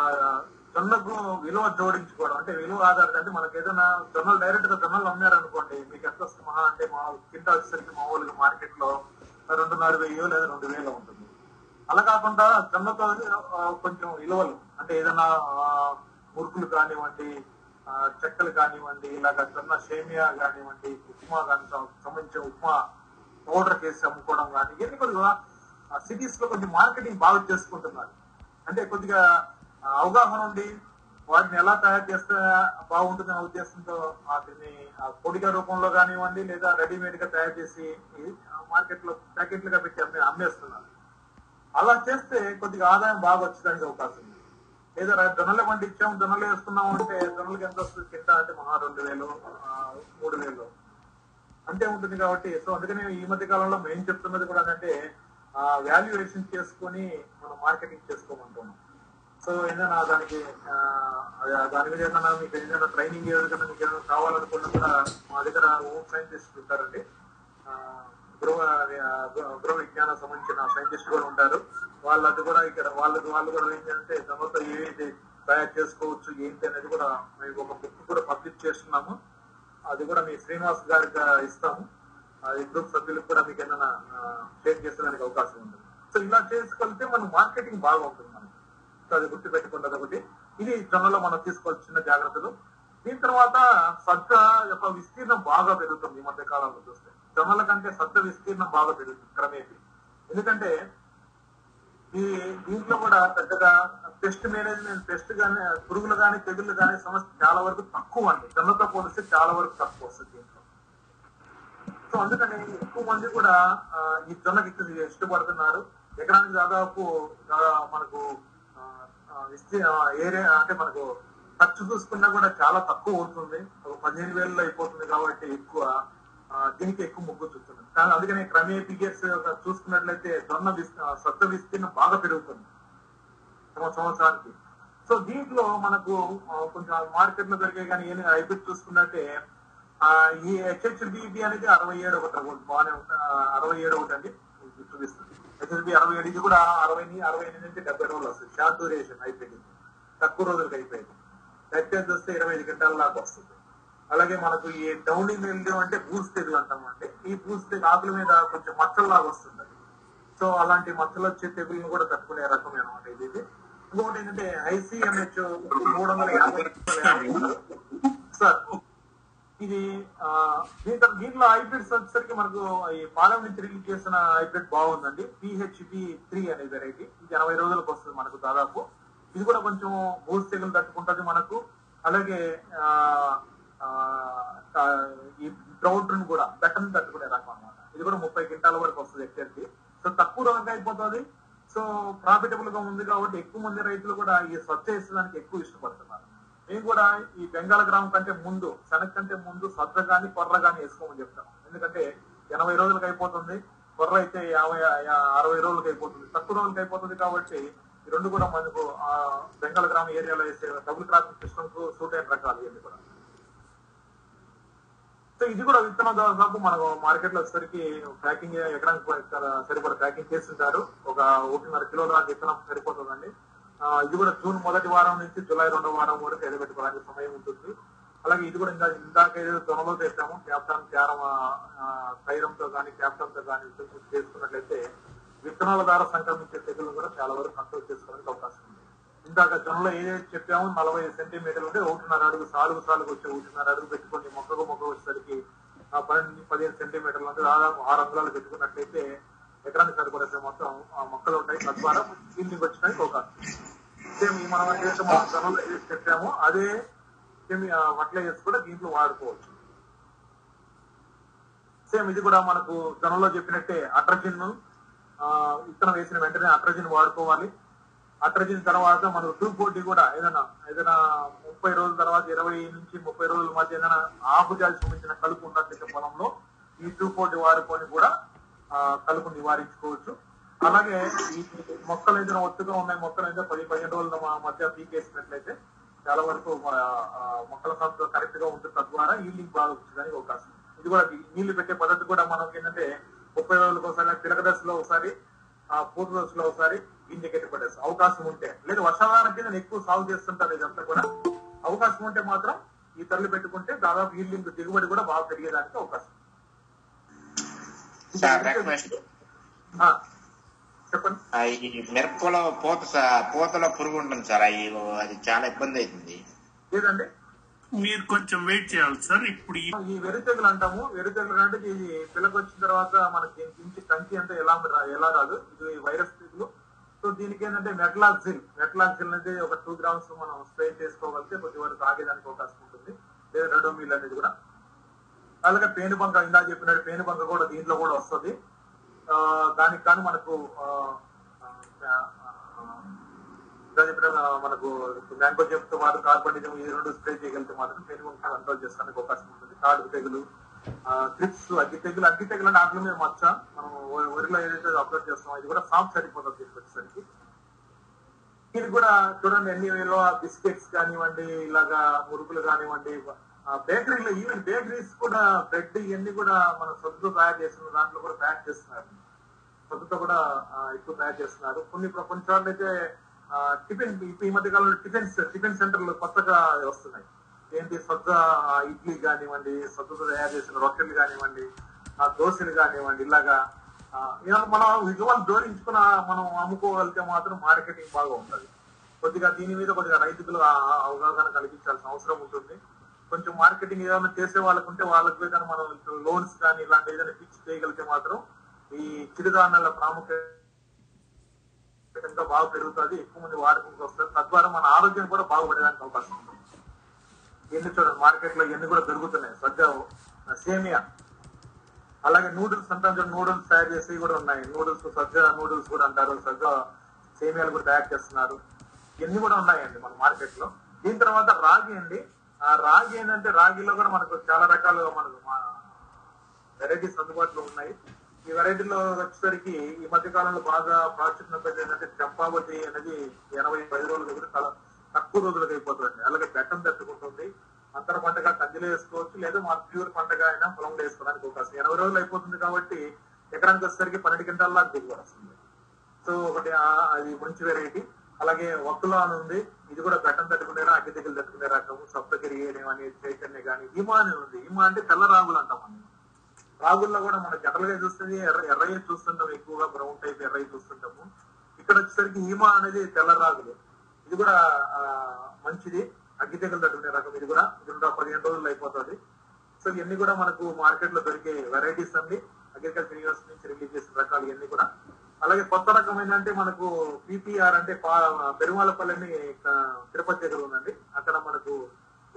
జొన్నకు విలువ జోడించుకోవడం. అంటే విలువ ఆధారిత అంటే మనకి ఏదైనా జొన్నలు డైరెక్ట్గా జొన్నలు అమ్మారనుకోండి మీకు ఎంత వస్తుంది మహా అంటే మా కింద వచ్చేసరికి మామూలుగా మార్కెట్లో రెండున్నర వెయ్యో లేదా రెండు వేలు ఉంటుంది. అలా కాకుండా జొన్నతో కొంచెం విలువలు. అంటే ఏదైనా మురుకులు కానివ్వండి చెక్కలు కానివ్వండి ఇలాగ జొన్న సేమియా కానివ్వండి ఉప్మా కానీ సంబంధించిన ఉప్మా పౌడర్ చేసి అమ్ముకోవడం కానీ ఇవన్నీ కొద్దిగా సిటీస్లో కొంచెం మార్కెటింగ్ బాగా చేసుకుంటున్నారు. అంటే కొద్దిగా అవగాహన ఉండి వాటిని ఎలా తయారు చేస్తే బాగుంటుందనే ఉద్దేశంతో వాటిని పొడిగా రూపంలో కానివ్వండి లేదా రెడీమేడ్గా తయారు చేసి మార్కెట్లో ప్యాకెట్లుగా పెట్టి అమ్మే అమ్మేస్తున్నారు. అలా చేస్తే కొద్దిగా ఆదాయం బాగా వచ్చేదానికి అవకాశం ఉంది. లేదా రా- జొన్నలు పండించాం జొన్నలు వేసుకున్నాం అంటే జొన్నలకి ఎంత వస్తుంది? కింద అంటే మహా రెండు వేలు మూడు వేలు. అంతే ఉంటుంది కాబట్టి సో అందుకని ఈ మధ్య కాలంలో మేము చెప్తున్నది కూడా అంటే వాల్యుయేషన్ చేసుకొని మనం మార్కెటింగ్ చేసుకోమంటున్నాం. సో ఏదైనా దానికి దాని మీద ఏదైనా మీకు ఏదైనా ట్రైనింగ్ ఏదైనా మీకు ఏదైనా కావాలనుకున్నా కూడా మా దగ్గర హోమ్ సైంటిస్ట్ ఉంటారండి. గృహ గృహ విజ్ఞానం సంబంధించిన సైంటిస్ట్ కూడా ఉంటారు. వాళ్ళది కూడా ఇక్కడ వాళ్ళకి వాళ్ళు కూడా ఏంటంటే తమతో ఏది తయారు చేసుకోవచ్చు ఏంటి అనేది కూడా మేము ఒక బుక్ కూడా పబ్లిష్ చేస్తున్నాము. అది కూడా మీ శ్రీనివాస్ గారికి ఇస్తాము. అది గ్రూప్ సభ్యులకు కూడా మీకు ఏమైనా షేర్ చేసేదానికి అవకాశం ఉంది సో ఇలా చేసుకుంటే మన మార్కెటింగ్ బాగా ఉంటుంది మనకి. సో అది గుర్తు పెట్టుకుంటుంది ఒకటి ఇది జనంలో మనం తీసుకోవాల్సిన జాగ్రత్తలు. దీని తర్వాత సజ్జ యొక్క విస్తీర్ణం బాగా పెరుగుతుంది ఈ మధ్య కాలంలో చూస్తే. జొన్నల కంటే సజ్జ విస్తీర్ణం బాగా పెరుగుతుంది క్రమేపీ. ఎందుకంటే ఈ దీంట్లో కూడా పెద్దగా పెస్ట్ మేనేజ్మెంట్ పెస్ట్ కానీ పురుగులు కానీ తెగుళ్ళు కానీ సమస్య చాలా వరకు తక్కువ అండి. జొన్నతో పోలిస్తే చాలా వరకు తక్కువ వస్తుంది దీంట్లో. సో అందుకని ఎక్కువ మంది కూడా ఈ జొన్నకి ఇష్టపడుతున్నారు. ఎకరానికి దాదాపు మనకు ఏరియా అంటే మనకు ఖర్చు చూసుకున్నా కూడా చాలా తక్కువ అవుతుంది. ఒక పదిహేను వేలలో అయిపోతుంది కాబట్టి ఎక్కువ. దీనికి ఎక్కువ మొగ్గు చూస్తుంది కానీ అందుకనే క్రమేపీ ఇయర్స్ చూసుకున్నట్లయితే సొన్న విస్తీ విస్తీర్ణం బాగా పెరుగుతుంది. సంవత్సరానికి. సో దీంట్లో మనకు కొంచెం మార్కెట్లో దొరికే కానీ ఏమి హైబ్రిడ్ చూసుకున్నట్టే ఈ హెచ్హెచ్బిబి అనేది అరవై ఏడు ఒకటి బాగానే అరవై ఏడు ఒకటి అండి. చూపిస్తుంది హెచ్హెచ్బి అరవై ఏడు ఇది కూడా అరవై అరవై ఎనిమిది నుంచి డెబ్బై రోజులు వస్తుంది. షార్ట్ డ్యూరేషన్ అయిపోయింది. తక్కువ రోజులకి అయిపోయింది. లెక్కేజ్ వస్తే ఇరవై ఐదు గంటల దాకా వస్తుంది. అలాగే మనకు ఈ డౌనింగ్ వెళ్దాం అంటే బూస్ తెగులు అంటామండి. ఈ బూస్ తెగులు ఆకుల మీద కొంచెం మచ్చల్లాగా వస్తుంది సో అలాంటి మచ్చలు వచ్చే తెగులను కూడా తట్టుకునే రకం అనమాట ఇది. ఇంకొకటి ఏంటంటే ఐసీఎంహెచ్ మూడు వందల యాభై సార్ ఇది ఆ, దీంట్లో దీంట్లో హైబ్రిడ్స్ వచ్చేసరికి మనకు ఈ పాలెం నుంచి రిలీజ్ చేసిన హైబ్రిడ్ బాగుందండి. పిహెచ్పి త్రీ అనే వెరైటీ. ఇది ఎనభై రోజులకు వస్తుంది మనకు దాదాపు. ఇది కూడా కొంచెం బూస్ తెగులు తట్టుకుంటది మనకు. అలాగే ఈ ఆ, ఆ, ఈ కూడా బెట్టను తట్టుకునే రకం అనమాట ఇది కూడా ముప్పై క్వింటాల వరకు వస్తుంది హెక్టర్కి సో తక్కువ రోజుకి అయిపోతుంది. సో ప్రాఫిటబుల్గా ఉంది కాబట్టి ఎక్కువ మంది రైతులు కూడా ఈ స్వచ్ఛ వేసడానికి ఎక్కువ ఇష్టపడుతున్నారు. మేము కూడా ఈ బెంగాల్ గ్రామం కంటే ముందు శనగ కంటే ముందు సద్ద కానీ కొర్ర కానీ వేసుకోమని చెప్తాం ఎందుకంటే ఎనభై రోజులకు అయిపోతుంది. కొర్ర అయితే యాభై అరవై రోజులకు అయిపోతుంది. తక్కువ రోజులకు అయిపోతుంది కాబట్టి ఈ రెండు కూడా మనకు ఆ బెంగాల్ గ్రామం ఏరియాలో వేసే డబుల్ క్రాపింగ్ సిస్టమ్కు సూట్ అయిన రకాలు ఇవన్నీ కూడా. సో ఇది కూడా విత్తనం దాదాపు మనకు మార్కెట్లో వచ్చేసరికి ప్యాకింగ్ ఎకరానికి సరిపడా ప్యాకింగ్ చేస్తుంటారు. ఒక ఒకటిన్నర కిలో దాకా విత్తనం సరిపోతుందండి. ఇది కూడా జూన్ మొదటి వారం నుంచి జూలై రెండో వారం వరకు ఎదగట్టుకోవడానికి సమయం ఉంటుంది. అలాగే ఇది కూడా ఇంకా ఇందాక ఏదో త్వరలో చేస్తాము క్యాప్టన్ క్యారం తైరంతో కానీ క్యాప్టన్తో కానీ చేసుకున్నట్లయితే విత్తనాల ద్వారా సంక్రమించే తెగులు కూడా చాలా వరకు కంట్రోల్ చేసుకోవడానికి అవకాశం ఉంది. ఇందాక జొన్నలో ఏదైతే చెప్పామో నలభై సెంటీమీటర్లు ఉంటే ఒకటిన్నర అడుగు సాలుగు సాలుగు వచ్చి ఒకటిన్నర అడుగు పెట్టుకొని మొక్కకు మొక్క వచ్చేసరికి ఆ పన్నెండు పదిహేను సెంటీమీటర్లు అంటే దాదాపు ఆరు అంగుళాలు పెట్టుకున్నట్లయితే ఎకరానికి సరిపడే మొత్తం ఆ మొక్కలు ఉంటాయి. తద్వారా ఫీల్డింగ్ వచ్చినాయి ఒక సేమ్ మనం ఏదైతే మన జొన్నలో ఏదైతే చెప్పామో అదే సేమ్ ఫర్టిలైజర్స్ కూడా దీంట్లో వాడుకోవచ్చు. సేమ్ ఇది కూడా మనకు జనంలో చెప్పినట్టే అట్రజిన్ విత్తనం వేసిన వెంటనే అట్రజిన్ వాడుకోవాలి. అట్రజిన్ తర్వాత మనం టూ ఫోర్టీ కూడా ఏదైనా ఏదైనా ముప్పై రోజుల తర్వాత ఇరవై నుంచి ముప్పై రోజుల మధ్య ఏదైనా ఆకుజాతి సంబంధించిన కలుపు ఉన్నట్లయితే పొలంలో ఈ టూ ఫోర్టీ వాడుకొని కూడా కలుపు నివారించుకోవచ్చు. అలాగే ఈ మొక్కలు ఏదైనా ఒత్తుగా ఉన్నాయి మొక్కలు అయితే పది పదిహేను రోజుల మధ్య పీకేసినట్లయితే చాలా వరకు మన, మొక్కల సంఖ్య కరెక్ట్గా ఉంటుంది తద్వారా ఈల్డింగ్ బాగా వచ్చేదానికి అవకాశం ఇది కూడా నీళ్ళు పెట్టే పద్ధతి కూడా మనకి ఏంటంటే ముప్పై రోజులకు ఒకసారి పిలక దశలో ఒకసారి పూర్వ దశలో ఒకసారి గింజ కట్టి పడేసి అవకాశం ఉంటే. లేదా వర్షాధారం కింద ఎక్కువ సాగు చేస్తుంటారు ఇదంతా కూడా. అవకాశం ఉంటే మాత్రం ఈ తరలి పెట్టుకుంటే దాదాపు ఈల్డింగ్ దిగుబడి కూడా బాగా పెరిగేదానికి అవకాశం. చెప్పండి. మిరపలో పూత పూతలో పురుగు ఉంటుంది సార్. అవి అది చాలా ఇబ్బంది అవుతుంది. లేదండి మీరు కొంచెం వెయిట్ చేయాలి సార్. ఇప్పుడు ఈ వెరితెగులు అంటాము. వెరితెగులు అంటే ఇది పిల్లకి వచ్చిన తర్వాత మనకి నుంచి కంకి అంటే ఎలా ఎలా రాదు. ఇది వైరస్ తెగులు. సో దీనికి ఏంటంటే మెట్లాక్సిల్ మెట్లాక్సిల్ అనేది ఒక టూ గ్రామ్స్ మనం స్ప్రే చేసుకోగలిగితే కొద్ది వరకు ఆగేదానికి అవకాశం ఉంటుంది. లేదా రెడోమిల్ అనేది కూడా. అలాగే పేనుబంక ఇందా చెప్పినట్టు పేనుబంక కూడా దీంట్లో కూడా వస్తుంది. ఆ, దానికి కానీ మనకు ఇంకా చెప్పిన మనకు మ్యాంగో చెప్తే మాత్రం కార్బనిజం ఈ రెండు స్ప్రే చేయగలిగితే మాత్రం పేనుబంక కంట్రోల్ చేసుకోవడానికి అవకాశం ఉంటుంది. తాడు తెగులు క్రిప్స్ అగ్గి తెగులు అగ్గి తెగులు అంటే ఆటల మీద మచ్చ. మనం ఒరిలో వరిలో ఏదైతే అప్లోడ్ చేస్తామో ఇది కూడా సాఫ్ట్ సరిపోతుంది దీనికి వచ్చేసరికి. ఇది కూడా చూడండి ఎన్ని వేలో బిస్కెట్స్ కానివ్వండి ఇలాగా మురుకులు కానివ్వండి బేకరీలో ఈవెన్ బేకరీస్ కూడా బ్రెడ్ ఇవన్నీ కూడా మన సొంతతో తయారు చేస్తున్న దాంట్లో కూడా ప్యాక్ చేస్తున్నారు. సొంతతో కూడా ఎక్కువ తయారు చేస్తున్నారు. కొన్ని కొన్ని అయితే టిఫిన్ ఈ మధ్య కాలంలో టిఫిన్స్ టిఫిన్ సెంటర్లు కొత్తగా వస్తున్నాయి. ఏంటి? సొంత ఇడ్లీ కానివ్వండి సొంతతో తయారు చేసిన రొట్టెలు కానివ్వండి ఆ దోశలు కానివ్వండి ఇలాగా ఇలా మనం విజువల్ జోడించుకున్న మనం అమ్ముకోగలిగితే మాత్రం మార్కెటింగ్ బాగా ఉంటుంది. కొద్దిగా దీని మీద కొద్దిగా రైతులు అవగాహన కలిగించాల్సిన అవసరం ఉంటుంది. కొంచెం మార్కెటింగ్ ఏదైనా చేసే వాళ్ళకు ఉంటే వాళ్ళకి ఏదైనా మనం లోన్స్ కానీ ఇలాంటి ఏదైనా ఫిక్స్ చేయగలిగితే మాత్రం ఈ చిరుధాన్యాల ప్రాముఖ్యత బాగా పెరుగుతుంది. ఎక్కువ మంది వాడుకుంటూ వస్తారు. తద్వారా మన ఆరోగ్యం కూడా బాగుపడేదానికి అవకాశం ఉంటుంది. ఎన్ని చూడండి మార్కెట్లో ఎన్ని కూడా దొరుకుతున్నాయి సజ్జ సేమియా అలాగే నూడిల్స్ అంటాం నూడిల్స్ తయారు చేసి కూడా ఉన్నాయి. నూడిల్స్ సజ్జ నూడిల్స్ కూడా అంటారు. సజ్జ సేమియాలు కూడా తయారు చేస్తున్నారు. ఇవన్నీ కూడా ఉన్నాయండి మన మార్కెట్లో. దీని తర్వాత రాగి అండి. ఆ రాగి ఏంటంటే రాగిలో కూడా మనకు చాలా రకాలుగా మనకు వెరైటీస్ అందుబాటులో ఉన్నాయి. ఈ వెరైటీలో వచ్చేసరికి ఈ మధ్య కాలంలో బాగా ప్రాచుర్యం పొందింది ఏంటంటే చంపావతి అనేది ఎనభై పది రోజుల దగ్గర చాలా తక్కువ రోజులకు అయిపోతుంది అలాగే బెట్టం తట్టుకుంటుంది అంతర పంటగా కందిలో వేసుకోవచ్చు లేదా మా ప్యూర్ పంటగా అయినా పొలంలో వేసుకోవడానికి అవకాశం. ఎనభై రోజులు అయిపోతుంది కాబట్టి ఎకరానికి వచ్చేసరికి పన్నెండు గంటల దిగుబడి వస్తుంది. సో ఒకటి అది మంచి వెరైటీ అలాగే వక్కులో అని ఉంది. ఇది కూడా గట్టం తట్టుకునే అగ్గి దగ్గర తట్టుకునే రకం. సప్తగిరి అని చైతన్య కానీ హిమా అని ఉంది. హిమా అంటే తెల్ల రాగులు అంటాం మనం. రాగుల్లో కూడా మనం జనరల్గా చూస్తుంది ఎర్ర ఎర్రయ్య చూస్తుంటాం ఎక్కువగా బ్రౌన్ టైప్ ఎర్రయ్య చూస్తుంటాము. ఇక్కడ వచ్చేసరికి హిమా అనేది తెల్ల రాగులు. ఇది కూడా మంచిది. అగ్గి తెగలు తట్టుకునే రకం ఇది కూడా. ఇది కూడా పదిహేను రోజులు అయిపోతుంది. సో ఇవన్నీ కూడా మనకు మార్కెట్లో దొరికే వెరైటీస్ అండి. అగ్రికల్చర్ యూనివర్సిటీ నుంచి రిలీజ్ చేసిన రకాలు ఇవన్నీ కూడా. అలాగే కొత్త రకం ఏంటంటే మనకు పీపీఆర్ అంటే పా- పెరుమాలపల్లిని తిరుపతి దగ్గర ఉందండి. అక్కడ మనకు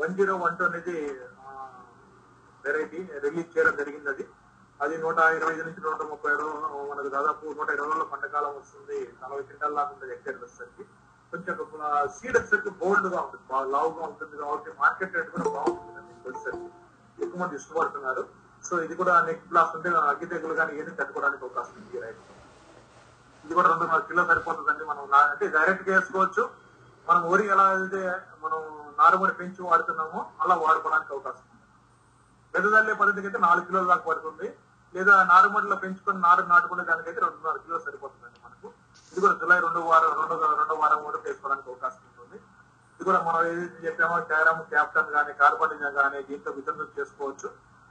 వన్ జీరో వన్ టూ అనేది వెరైటీ రిలీజ్ చేయడం జరిగింది అది. అది నూట ఇరవై ఐదు నుంచి నూట ముప్పై రూ- మనకు దాదాపు నూట ఇరవై రోజుల పంటకాలం వస్తుంది. నలభై క్వింటాల్ దాకా ఉంటుంది హెక్టేర్ వచ్చేసరికి. కొంచెం సీడ్ సెట్ బోల్డ్గా ఉంటుంది బాగా లావుగా ఉంటుంది కాబట్టి మార్కెట్ రేట్ కూడా బాగుంటుంది. మీకు ఎక్కువ మంది ఇష్టపడుతున్నారు. సో ఇది కూడా నెక్ బ్లాస్ ఉంటే అగ్గి తెగులు కానీ ఏది తట్టుకోవడానికి అవకాశం ఉంది ఇది కూడా రెండున్నర కిలో సరిపోతుందండి. మనం నా- అంటే డైరెక్ట్గా వేసుకోవచ్చు. మనం వరి ఎలా అయితే మనం నారుమడి పెంచి వాడుతున్నామో అలా వాడుకోవడానికి అవకాశం ఉంది. పెద్దదల్లే పద్ధతికి అయితే నాలుగు కిలోల దాకా పడుతుంది. లేదా నారుమడిలో పెంచుకొని నారు నాటుకునే దానికైతే రెండున్నర కిలో సరిపోతుందండి. ఇది కూడా జూలై రెండో వారం రెండో రెండో వారం కూడా వేసుకోవడానికి అవకాశం ఉంటుంది. ఇది కూడా మనం ఏదైతే చెప్పామో క్యారమ్ క్యాప్టన్ కానీ కార్బనిజం కానీ దీంతో విధంగా చేసుకోవచ్చు.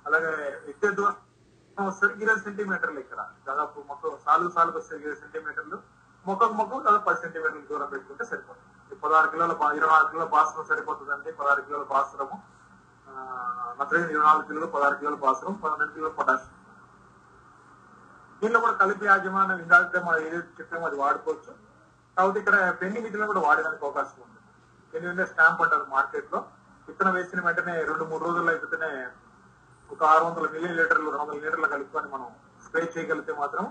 అలాగే ఎక్కే దూరం వస్తుంది ఇరవై సెంటీమీటర్లు ఇక్కడ. దాదాపు మొక్క సాలు సాలుకు వస్తే ఇరవై సెంటీమీటర్లు. మొక్కకు మొక్కకు దాదాపు పది సెంటీమీటర్ల దూరం పెట్టుకుంటే సరిపోతుంది. పదహారు కిలోల ఇరవై నాలుగు కిలోల బాసరం సరిపోతుందండి పదహారు కిలోల బాసరము. నత్రజని ఇరవై నాలుగు కిలోలు పదహారు కిలోల బాసరం పన్నెండు కిలోల పొటాషియం దీనిలో కూడా కలిపి యాజమాన్యం ఇందాక మనం ఏదైతే చెప్పామో అది వాడుకోవచ్చు. కాబట్టి ఇక్కడ పెండింగ్ విధులను కూడా వాడడానికి అవకాశం ఉంది. ఎందుకంటే స్టాంప్ అంటారు మార్కెట్లో విత్తనం వేసిన వెంటనే రెండు మూడు రోజుల్లో అయిపోతేనే ఒక ఆరు వందల మిలియన్ లీటర్లు రెండు వందల లీటర్లు కలుపుకొని మనం స్ప్రే చేయగలిగితే మాత్రం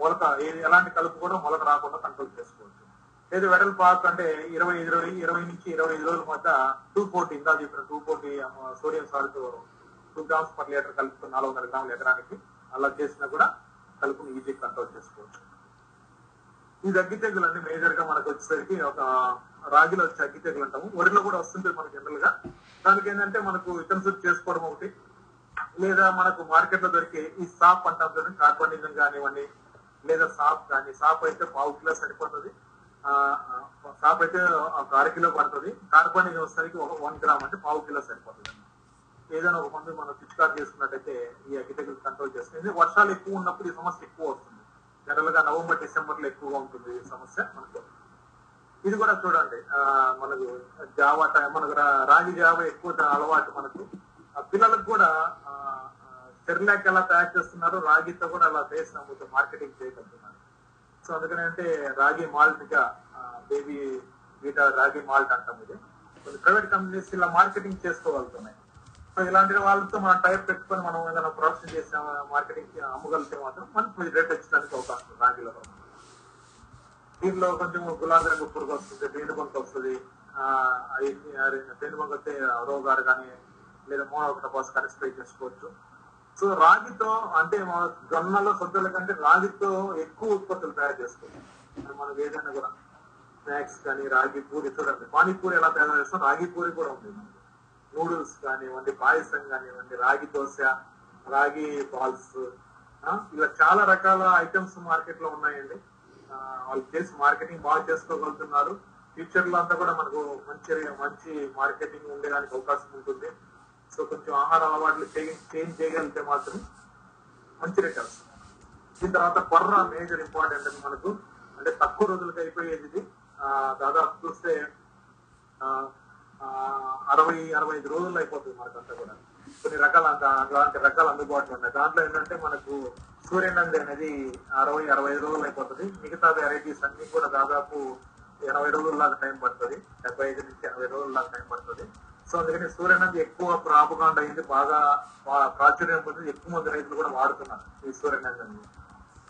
మొలక ఏది ఎలాంటి కలుపు కూడా మొలక రాకుండా కంట్రోల్ చేసుకోవచ్చు. లేదు వెడల్ పాక్ అంటే ఇరవై ఇరవై ఇరవై నుంచి ఇరవై ఐదు రోజుల మధ్య టూ ఫోర్టీ ఇందా చెప్పిన two forty sodium salt two grams per litre కలుపుకొని నాలుగు వందల గ్రాములు ఎకరానికి అలా చేసినా కూడా కలుపుని ఈజీ కంట్రోల్ చేసుకోవచ్చు. ఈ అగ్గి తెగులు మేజర్గా మనకు వచ్చేసరికి ఒక రాగిలో వచ్చే అగ్గి తెగులు అంటాము. వరిలో కూడా వస్తుంటుంది మనకి జనరల్గా దానికి ఏంటంటే మనకు విటమిన్ చేసుకోవడం ఒకటి. లేదా మనకు మార్కెట్లో దొరికే ఈ సాప్ అంటాం చూడండి కార్బనిజం కానివ్వండి లేదా సాప్ కానీ సాప్ అయితే పావు కిలో సరిపోతుంది. ఆ, సాప్ అయితే ఒక అర కిలో పడుతుంది. కార్బనిజం వచ్చేసరికి ఒక వన్ గ్రామ్ అంటే పావు కిలో సరిపోతుంది. ఏదైనా ఒక మందు మనం పిచ్చికారు చేసుకున్నట్టయితే ఈ అగ్గితెగలు కంట్రోల్ చేస్తుంది. వర్షాలు ఎక్కువ ఉన్నప్పుడు ఈ సమస్య ఎక్కువ వస్తుంది. జనరల్గా నవంబర్ డిసెంబర్లో ఎక్కువగా ఉంటుంది ఈ సమస్య మనకు. ఇది కూడా చూడండి. మనకు జావా టైం మనకు రా- రాగి జావా ఎక్కువ అలవాటు మనకు. ఆ పిల్లలకు కూడా సెర్లాక్ ఎలా తయారు చేస్తున్నారు రాగితో కూడా అలా చేసి నమ్ముతూ మార్కెటింగ్ చేయగలుగుతున్నారు. సో అందుకని అంటే రాగి మాల్ట్గా బేబీ వీటా రాగి మాల్ట్ అంటాం ఇది. కొన్ని ప్రైవేట్ కంపెనీస్ ఇలా మార్కెటింగ్ చేసుకోగలుగుతున్నాయి. సో ఇలాంటి వాళ్ళతో మనం టైప్ పెట్టుకొని మనం ఏదైనా ప్రొడక్షన్ చేసి మార్కెటింగ్ అమ్మగలిగితే మాత్రం మనకి రేట్ వచ్చడానికి అవకాశం ఉంది రాగిలో దీనిలో కొంచెం గులాబీ రంగు పురుగు వస్తుంది పేను బంక వస్తుంది. పేను అవి తేనె వస్తే రోగారు కానీ లేదా మోనోక్టపాస్ కానీ స్ప్రే చేసుకోవచ్చు. సో రాగితో అంటే మన జొన్నలో సొద్దుల కంటే రాగితో ఎక్కువ ఉత్పత్తులు తయారు చేసుకోవచ్చు. మనకు ఏదైనా కూడా స్నాక్స్ కానీ రాగి పూరి చూడండి. పానీపూరి ఎలా తయారు చేస్తాం రాగి పూరి కూడా ఉంటుంది. నూడిల్స్ కానివ్వండి పాయసం కానివ్వండి రాగి దోశ రాగి బాల్స్ ఇలా చాలా రకాల ఐటమ్స్ మార్కెట్లో ఉన్నాయండి వాళ్ళు చేసి మార్కెటింగ్ బాగా చేసుకోగలుగుతున్నారు. ఫ్యూచర్లో అంతా కూడా మనకు మంచి మంచి మార్కెటింగ్ ఉండేదానికి అవకాశం ఉంటుంది. సో కొంచెం ఆహార అలవాట్లు చేంజ్ చేయగలిగితే మాత్రం మంచి రిటర్న్స్ దీని తర్వాత కొర్ర మేజర్ ఇంపార్టెంట్ అండి మనకు. అంటే తక్కువ రోజులకు అయిపోయేది ఇది. దాదాపు చూస్తే అరవై అరవై ఐదు రోజులు అయిపోతుంది మనకంతా కూడా. కొన్ని రకాల అంత- అలాంటి రకాలు అందుబాటులో ఉన్నాయి. దాంట్లో ఏంటంటే మనకు సూర్యనంది అనేది అరవై అరవై ఐదు రోజులు అయిపోతుంది. మిగతా వెరైటీస్ అన్ని కూడా దాదాపు ఎనభై రోజుల లాగా టైం పడుతుంది. డెబ్బై ఐదు నుంచి ఎనభై రోజుల లాగా టైం పడుతుంది. సో అందుకని సూర్యనంది ఎక్కువ ప్రాపకాండ అయింది బాగా ప్రాచుర్యం పొంది ఎక్కువ మంది రైతులు కూడా వాడుతున్నారు ఈ సూర్యనంది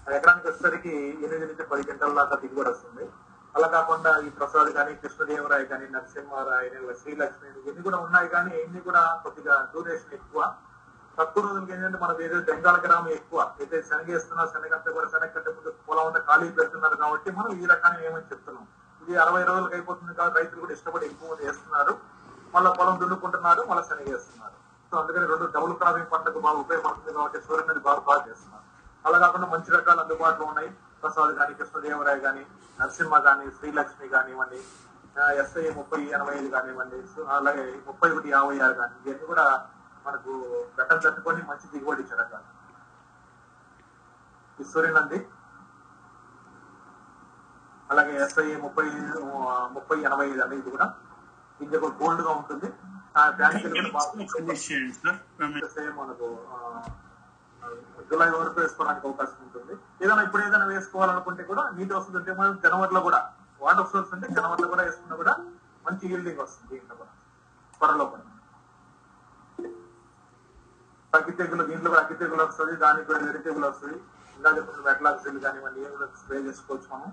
అది ఎకరానికి వచ్చేసరికి ఎనిమిది నుంచి పది గంటల దాకా దిగుబడి వస్తుంది. అలా కాకుండా ఈ ప్రసాద్ కానీ కృష్ణదేవరాయ కానీ నరసింహారాయ శ్రీలక్ష్మి ఇవన్నీ కూడా ఉన్నాయి కానీ ఇన్ని కూడా కొద్దిగా డ్యూరేషన్ ఎక్కువ. తక్కువ రోజులకి ఏంటంటే మనకు ఏదో బెంగాల్ గ్రామం ఎక్కువ. అయితే శనగేస్తున్నా శనగంతా కూడా శనగ కంటే ముందు పొలం అంతా ఖాళీ పెడుతున్నారు కాబట్టి మనం ఈ రకాన్ని ఏమని చెప్తున్నాం? ఇది అరవై రోజులకి అయిపోతుంది కాబట్టి రైతులు కూడా ఇష్టపడి ఎక్కువ మంది వేస్తున్నారు. మళ్ళీ పొలం దున్నుకుంటున్నారు మళ్ళీ శనగేస్తున్నారు సో అందుకని రెండు డబుల్ క్రాపింగ్ పంటకు బాగా ఉపయోగపడుతుంది కాబట్టి సూర్యుని బాగా బాగా చేస్తున్నారు. అలా కాకుండా మంచి రకాలు అందుబాటులో ఉన్నాయి. ప్రసాద్ కానీ కృష్ణదేవరాయ కానీ నరసింహ కానీ శ్రీలక్ష్మి కానివ్వండి ఎస్ఐ ముప్పై ఎనభై ఐదు కానివ్వండి అలాగే ముప్పై ఒకటి యాభై ఆరు కానీ ఇవన్నీ కూడా మనకు గట్టం తట్టుకొని మంచి దిగుబడి ఇచ్చే రకాలు ఈ సూర్యనంది అలాగే ఎస్ఐ ముప్పై ముప్పై ఎనభై ఐదు అండి ఇది కూడా. ఇది కూడా గోల్డ్గా ఉంటుంది ఆ బ్యాంక్ సేమ్ మనకు జూలై వరకు వేసుకోవడానికి అవకాశం ఉంటుంది. ఏదైనా ఇప్పుడు ఏదైనా వేసుకోవాలనుకుంటే కూడా నీటి వస్తుంది అంటే మనం జనవరిలో కూడా వాటర్ సోర్స్ అంటే జనవరిలో కూడా వేసుకున్నా కూడా మంచి ఈల్డింగ్ వస్తుంది దీంట్లో కూడా. త్వరలో కూడా. అగ్గి తెగులు దీంట్లో కూడా అగ్గి తెగులు వస్తుంది దానికి కూడా ఎరి తెగులు వస్తుంది. ఇంకా చెప్పిన మెట్లాక్సిల్ కానివ్వండి ఏం స్ప్రే చేసుకోవచ్చు మనం.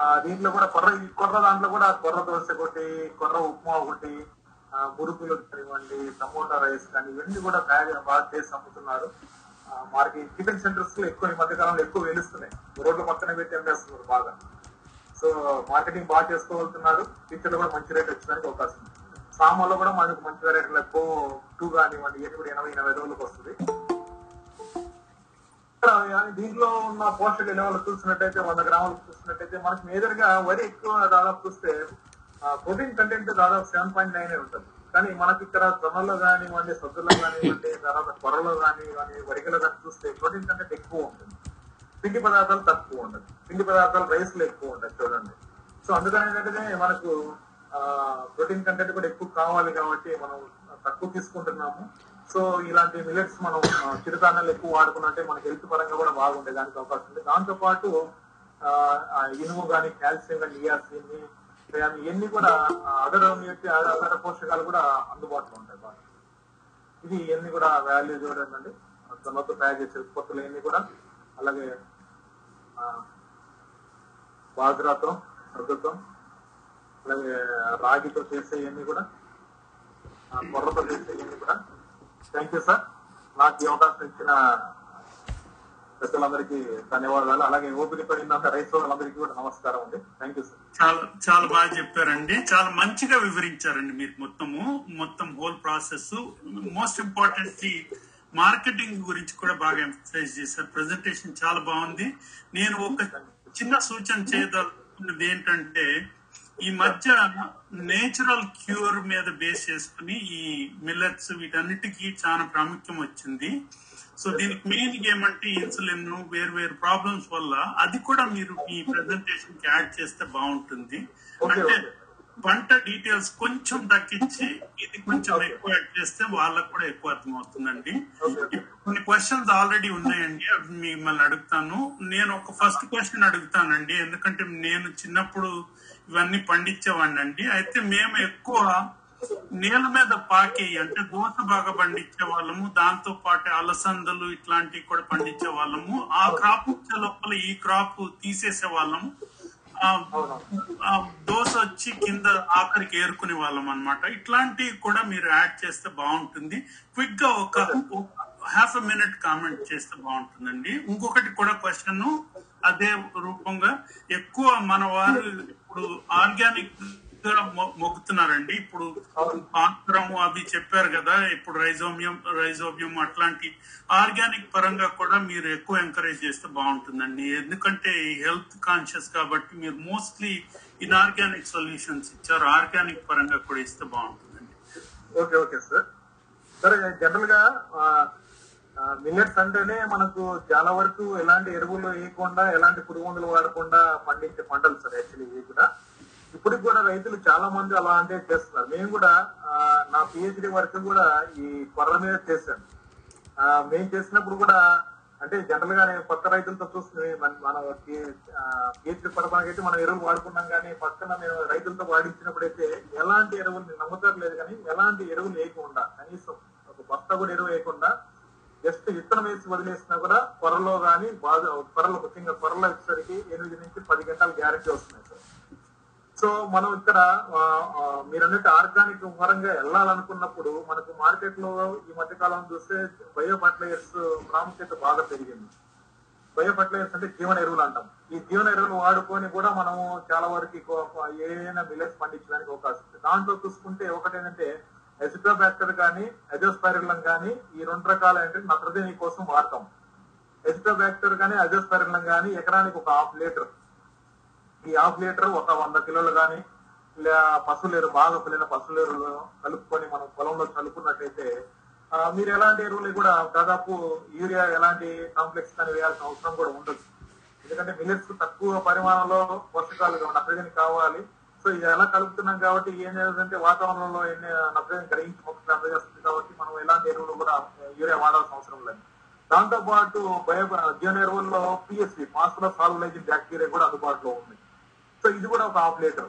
ఆ, దీంట్లో కూడా కొర్ర ఈ కొర్ర దాంట్లో కూడా కొర్ర దోశ ఒకటి కొర్ర ఉప్మా ఒకటి మురుకులు కానివ్వండి టమోటా రైస్ కానీ ఇవన్నీ కూడా తయారు బాగా చేసి అమ్ముతున్నారు. మనకి మార్కెట్ టిఫిన్ సెంటర్స్లో ఎక్కువ ఈ మధ్య కాలంలో ఎక్కువ వెలుస్తున్నాయి రోడ్ల పక్కన పెట్టి అమ్మేస్తున్నారు బాగా. సో మార్కెటింగ్ బాగా చేసుకోగలుగుతున్నారు ఫ్యూచర్లో కూడా మంచి రేట్ వచ్చడానికి అవకాశం ఉంది. సామాన్లో కూడా మనకు మంచి రేట్లు ఎక్కువ టూ కానివ్వండి ఇవన్నీ కూడా ఎనభై ఎనభై రోజులకు వస్తుంది. దీంట్లో ఉన్న పోషక లెవెల్ చూసినట్టయితే వంద గ్రాములు చూసినట్టయితే మనకి మేజర్గా వరి ఎక్కువ దాదాపు చూస్తే ప్రోటీన్ కంటెంట్ దాదాపు సెవెన్ పాయింట్ నైన్ ఉంటుంది. కానీ మనకి ఇక్కడ జొన్నలో కానివ్వండి సద్దులో కానివ్వండి తర్వాత కొరలో కానివ్వండి వరిగలో కానీ చూస్తే ప్రోటీన్ కంటెంట్ ఎక్కువ ఉంటుంది. పిండి పదార్థాలు తక్కువ ఉండదు. పిండి పదార్థాలు రైస్లో ఎక్కువ ఉంటాయి చూడండి. సో అందుకని ఏంటంటే మనకు ప్రోటీన్ కంటెంట్ కూడా ఎక్కువ కావాలి కాబట్టి మనం తక్కువ తీసుకుంటున్నాము. సో ఇలాంటి మిలెట్స్ మనం చిరుధాన్యాలు ఎక్కువ వాడుకున్నట్టే మన హెల్త్ పరంగా కూడా బాగుండే దానికి అవకాశం ఉంది. దాంతో పాటు ఇనుము కానీ కాల్షియం కానీ నియాసిన్ ఇవన్నీ కూడా అదర్ అదర పోషకాలు కూడా అందుబాటులో ఉంటాయి బాగా. ఇది ఇవన్నీ కూడా వాల్యూ చూడండి తర్వాత తయారు చేసే ఉత్పత్తులు ఇవన్నీ కూడా అలాగే బాజ్రాతో సద్దుతో అలాగే రాగితో చేసే ఇవన్నీ కూడా కొర్రతో చేసే ఇవన్నీ కూడా. థ్యాంక్ యూ సార్ నాకు ఈ అవకాశం ఇచ్చిన పెద్దలందరికీ ధన్యవాదాలు. అలాగే ఓపిక విన్నంత రైతు వాళ్ళందరికీ కూడా నమస్కారం అండి. థ్యాంక్ యూ సార్ చాలా చాలా బాగా చెప్పారండి. చాలా మంచిగా వివరించారండి మీరు మొత్తము. మొత్తం whole process most importantly marketing గురించి కూడా బాగా ఎంఫసైజ్ చేశారు. ప్రెజెంటేషన్ చాలా బాగుంది. నేను ఒక చిన్న సూచన చేయదలుచుకున్నది ఏంటంటే ఈ మధ్య నేచురల్ క్యూర్ మీద బేస్ చేసుకుని ఈ మిల్లెట్స్ వీటన్నిటికీ చాలా ప్రాముఖ్యం వచ్చింది. సో దీనికి మెయిన్ ఏమంటే ఇన్సులిన్ వేరు వేరు ప్రాబ్లమ్స్ వల్ల అది కూడా మీరు ఈ ప్రెజెంటేషన్కి యాడ్ చేస్తే బాగుంటుంది. అంటే. పంట డీటెయిల్స్ కొంచెం తగ్గించి ఇది కొంచెం ఎక్కువ యాడ్ చేస్తే వాళ్ళకు కూడా ఎక్కువ okay. ఇప్పుడు కొన్ని క్వశ్చన్స్ ఆల్రెడీ ఉన్నాయండి. అవి మిమ్మల్ని అడుగుతాను. నేను ఒక ఫస్ట్ క్వశ్చన్ అడుగుతానండి. ఎందుకంటే నేను చిన్నప్పుడు ఇవన్నీ పండించేవాడిని అండి అయితే మేము ఎక్కువ నేల మీద పాకి అంటే దోస బాగా పండించే వాళ్ళము దాంతో పాటు అలసందలు ఇట్లాంటివి కూడా పండించే వాళ్ళము. ఆ క్రాప్ వచ్చే లోపల ఈ క్రాప్ తీసేసే వాళ్ళము. ఆ, దోశ వచ్చి కింద ఆఖరికి ఏరుకునే వాళ్ళం అన్నమాట. ఇట్లాంటివి కూడా మీరు యాడ్ చేస్తే బాగుంటుంది. క్విక్గా ఒక హాఫ్ అ మినిట్ కామెంట్ చేస్తే బాగుంటుందండి. ఇంకొకటి కూడా క్వశ్చన్ అదే రూపంగా ఎక్కువ మన వారు ఇప్పుడు ఆర్గానిక్ మొక్కుతున్నారండి ఇప్పుడు ఆంధ్రము అవి చెప్పారు కదా ఇప్పుడు రైజోమియం రైజోమియం అట్లాంటి ఆర్గానిక్ పరంగా కూడా మీరు ఎక్కువ ఎంకరేజ్ చేస్తే బాగుంటుందండి. ఎందుకంటే హెల్త్ కాన్షియస్ కాబట్టి మీరు మోస్ట్లీ ఇన్ఆర్గానిక్ సొల్యూషన్స్ ఇచ్చారు. ఆర్గానిక్ పరంగా కూడా ఇస్తే బాగుంటుందండి. Okay okay sir. సరే జనరల్గా మిల్లెట్స్ అంటేనే మనకు చాలా వరకు ఎలాంటి ఎరువులు వేయకుండా ఎలాంటి పురుగు మందులు వాడకుండా పండించే పంటలు సార్ యాక్చువల్లీ ఇవి కూడా. ఇప్పటికి కూడా రైతులు చాలా మంది అలా అంటే చేస్తున్నారు. మేము కూడా నా పిహెచ్డి వరకు కూడా ఈ కొర్ర మీద చేశాను. మేము చేసినప్పుడు కూడా అంటే జనరల్గా నేను కొత్త రైతులతో చూస్తే మన- పిహెచ్డి కేసీ పడపనకైతే మనం ఎరువులు వాడుకున్నాం కానీ పక్కన మేము రైతులతో వాడించినప్పుడైతే ఎలాంటి ఎరువులు మీరు నమ్ముతారు లేదు కానీ ఎలాంటి ఎరువులు వేయకుండా కనీసం ఒక బస్తా కూడా ఎరువు వేయకుండా జస్ట్ విత్తనం వేసి వదిలేసినా కూడా పొరలో కానీ బాగా త్వరలో ముఖ్యంగా త్వరలో వచ్చేసరికి ఎనిమిది నుంచి పది గంటలు గ్యారెంటీ వస్తున్నాయి సార్. సో మనం ఇక్కడ మీరు అన్నట్టు ఆర్గానిక్ పరంగా వెళ్ళాలనుకున్నప్పుడు మనకు మార్కెట్లో ఈ మధ్య కాలం చూస్తే బయో ఫర్టిలైజర్స్ ప్రాముఖ్యత బాగా పెరిగింది. బయో ఫర్టిలైజర్స్ అంటే జీవన ఎరువులు అంటాం. ఈ జీవన ఎరువులు వాడుకొని కూడా మనము చాలా వరకు ఏదైనా మిల్లెట్స్ పండించడానికి అవకాశం ఉంది. దాంట్లో చూసుకుంటే ఒకటేంటంటే ఎసిటోబ్యాక్టర్ కానీ అజోస్పైరిలం కానీ ఈ రెండు రకాల అంటే నత్రజని కోసం వాడతాం. ఎసిటోబ్యాక్టర్ కానీ అజోస్పైరిలం కానీ ఎకరానికి ఒక హాఫ్ లీటర్. ఈ హాఫ్ లీటర్ ఒక వంద కిలోలు కానీ ఇలా పశువులేరు బాగా పిల్లిన పశువులేరులో కలుపుకొని మనం పొలంలో చల్లుకున్నట్టయితే మీరు ఎలాంటి ఎరువులు కూడా దాదాపు యూరియా ఎలాంటి కాంప్లెక్స్ కానీ వేయాల్సిన అవసరం కూడా ఉండదు. ఎందుకంటే మిల్లెట్స్ తక్కువ పరిమాణంలో పోషకాలు నత్రజని కావాలి. సో ఇది ఎలా కలుపుతున్నాం కాబట్టి ఏం చేయాలంటే వాతావరణంలో ఎన్ని నత్రజని గ్రహించి మొక్కలు అందజేస్తుంది కాబట్టి మనం ఎలాంటి ఎరువులు కూడా యూరియా వాడాల్సిన అవసరం లేదు. దాంతో పాటు బయో జీవన ఎరువుల్లో పిఎస్సి మాస్టర్ సాల్వలైజింగ్ బ్యాక్టీరియా కూడా అందుబాటులో ఉంది. సో ఇది కూడా ఒక హాఫ్ లీటర్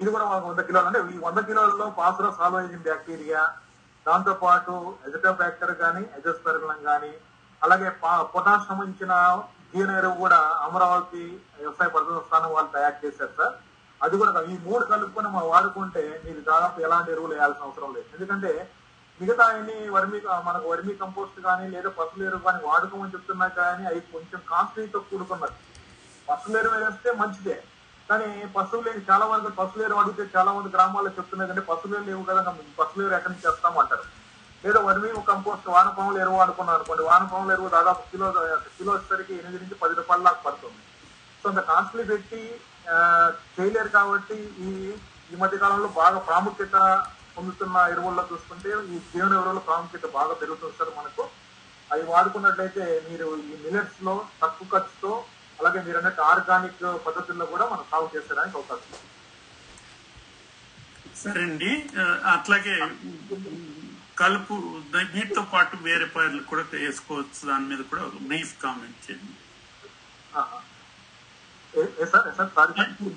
ఇది కూడా మాకు వంద కిలోలు. అంటే ఈ వంద కిలోలలో పాసులో సాల్వైజింగ్ బ్యాక్టీరియా దాంతో పాటు ఎజటోబాక్టర్ కానీ ఎజోస్పెరలం కానీ అలాగే పా- పొటాష్ సంబంధించిన జీవన ఎరువు కూడా అమరావతి వ్యవసాయ పరిశోధన స్థానం వాళ్ళు తయారు చేశారు సార్. అది కూడా ఈ మూడు కలుపుకొని మనం వాడుకుంటే మీరు దాదాపు ఎలాంటి ఎరువులు వేయాల్సిన అవసరం లేదు. ఎందుకంటే మిగతా అన్ని వర్మి మనకు వర్మి కంపోస్ట్ కానీ లేదా పసులు ఎరువు కానీ వాడుకోమని చెప్తున్నా కానీ అవి కొంచెం కాస్ట్లీతో కూడుకున్నది ఎరువు వేస్తే మంచిదే. కానీ పశువులేరు చాలా మంది పశువులేరు అడిగితే చాలా మంది గ్రామాల్లో చెప్తున్నారు అంటే పశువులేరు లేవు కదా మేము పశువులేరు ఎక్కడి నుంచి చేస్తామంటారు లేదా వర్మీ కంపోస్ట్ వానపాములు ఎరువు వాడుకున్నారు అనుకోండి వానపాముల ఎరువు దాదాపు కిలో కిలో వచ్చేసరికి ఎనిమిది నుంచి పది రూపాయల దాకా పడుతుంది. సో అంత కాస్ట్లీ పెట్టి చేయలేరు కాబట్టి ఈ ఈ మధ్య కాలంలో బాగా ప్రాముఖ్యత పొందుతున్న ఎరువుల్లో చూసుకుంటే ఈ జీవన ఎరువుల ప్రాముఖ్యత బాగా పెరుగుతుంది సార్ మనకు. అవి వాడుకున్నట్లయితే మీరు ఈ మిల్లెట్స్లో తక్కువ ఖర్చుతో అలాగే మీరు అన్నట్టు ఆర్గానిక్ పద్ధతుల్లో కూడా మనం సాగు చేసేదానికి అవకాశం ఉంది. సరే అండి. ఆ, అట్లాగే కలుపు వీటితో పాటు వేరే పైర్లు కూడా వేసుకోవచ్చు. దాని మీద కూడా బ్రీఫ్ కామెంట్ చేయండి.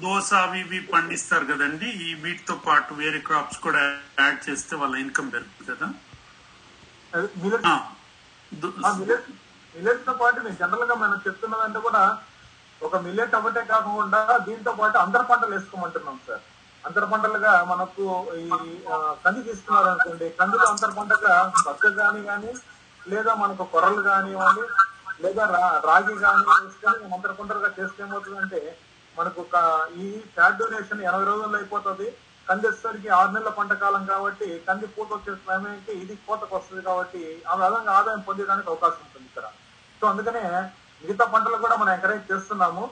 దోశ అవి ఇవి పండిస్తారు కదండి. ఈ వీటితో పాటు వేరే క్రాప్స్ కూడా యాడ్ చేస్తే వాళ్ళ ఇన్కమ్ పెరుగుతుంది కదా. మిల్లెట్. తో పాటు నేను జనరల్గా మనం చెప్తున్నదంటే కూడా ఒక మిల్లెట్ ఒకటే కాకుండా దీంతో పాటు అంతర పంటలు వేసుకోమంటున్నాం సార్. అంతర పంటలుగా మనకు ఈ కంది తీసుకున్నారు అనుకోండి కందిలో అంతర పంటగా బగ్గ కానీ కానీ లేదా మనకు కొర్రలు కానివ్వండి లేదా రా- రాగి కానీ వేసుకొని అంతర పంటలుగా చేస్తే ఏమవుతుందంటే మనకు ఒక ఈ ఫ్యాట్ డొనేషన్ ఎనభై రోజుల్లో అయిపోతుంది. కంది వచ్చేసరికి ఆరు నెలల పంట కాలం కాబట్టి కంది పూత వచ్చే సమయానికి ఇది పూతకు వస్తుంది కాబట్టి ఆ విధంగా ఆదాయం పొందడానికి అవకాశం ఉంటుంది ఇక్కడ. సో అందుకనే మిగతా పంటలు కూడా మనం ఎంకరేజ్ చేస్తున్నాము.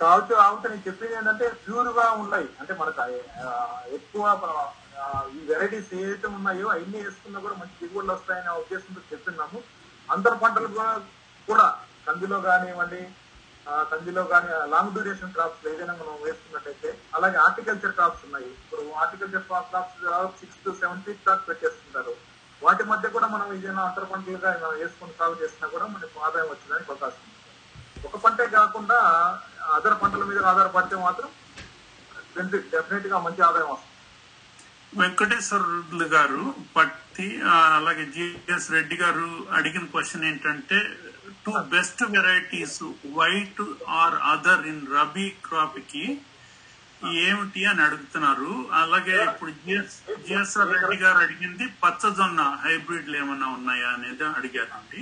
కావచ్చు కాబట్టి నేను చెప్పింది ఏంటంటే ప్యూర్గా ఉన్నాయి. అంటే మనకు ఎక్కువ ఈ వెరైటీస్ ఏవైతే ఉన్నాయో అవన్నీ వేసుకున్నా కూడా మంచి దిగుబడులు వస్తాయనే ఉద్దేశంతో చెప్తున్నాము అంతర పంటలు కూడా కూడా కందిలో కానివ్వండి కందిలో కానీ లాంగ్ డ్యూరేషన్ క్రాప్స్ ఏదైనా మనం వేసుకున్నట్టయితే అలాగే హార్టికల్చర్ క్రాప్స్ ఉన్నాయి. ఇప్పుడు horticulture crops six to seven feet crops పెట్టేస్తుంటారు వాటి మధ్య కూడా మనం ఏదైనా అంతర పంటలుగా వేసుకొని సాగు చేసినా కూడా మనకు ఆదాయం వచ్చేదానికి అవకాశం ఉంది. ఒక పంటే కాకుండా అదర్ పంటల మీద ఆధారపడితే మాత్రం డెఫినెట్గా మంచి ఆదాయం వస్తుంది. వెంకటేశ్వర్లు గారు పత్తి అలాగే జిఎస్ రెడ్డి గారు అడిగిన క్వశ్చన్ ఏంటంటే two best varieties white or other in rabi క్రాప్కి ఏమిటి అని అడుగుతున్నారు. అలాగే ఇప్పుడు జిఎస్ జిఎస్ఆర్ రెడ్డి గారు అడిగింది పచ్చజొన్న హైబ్రిడ్లు ఏమైనా ఉన్నాయా అనేది అడిగారండి.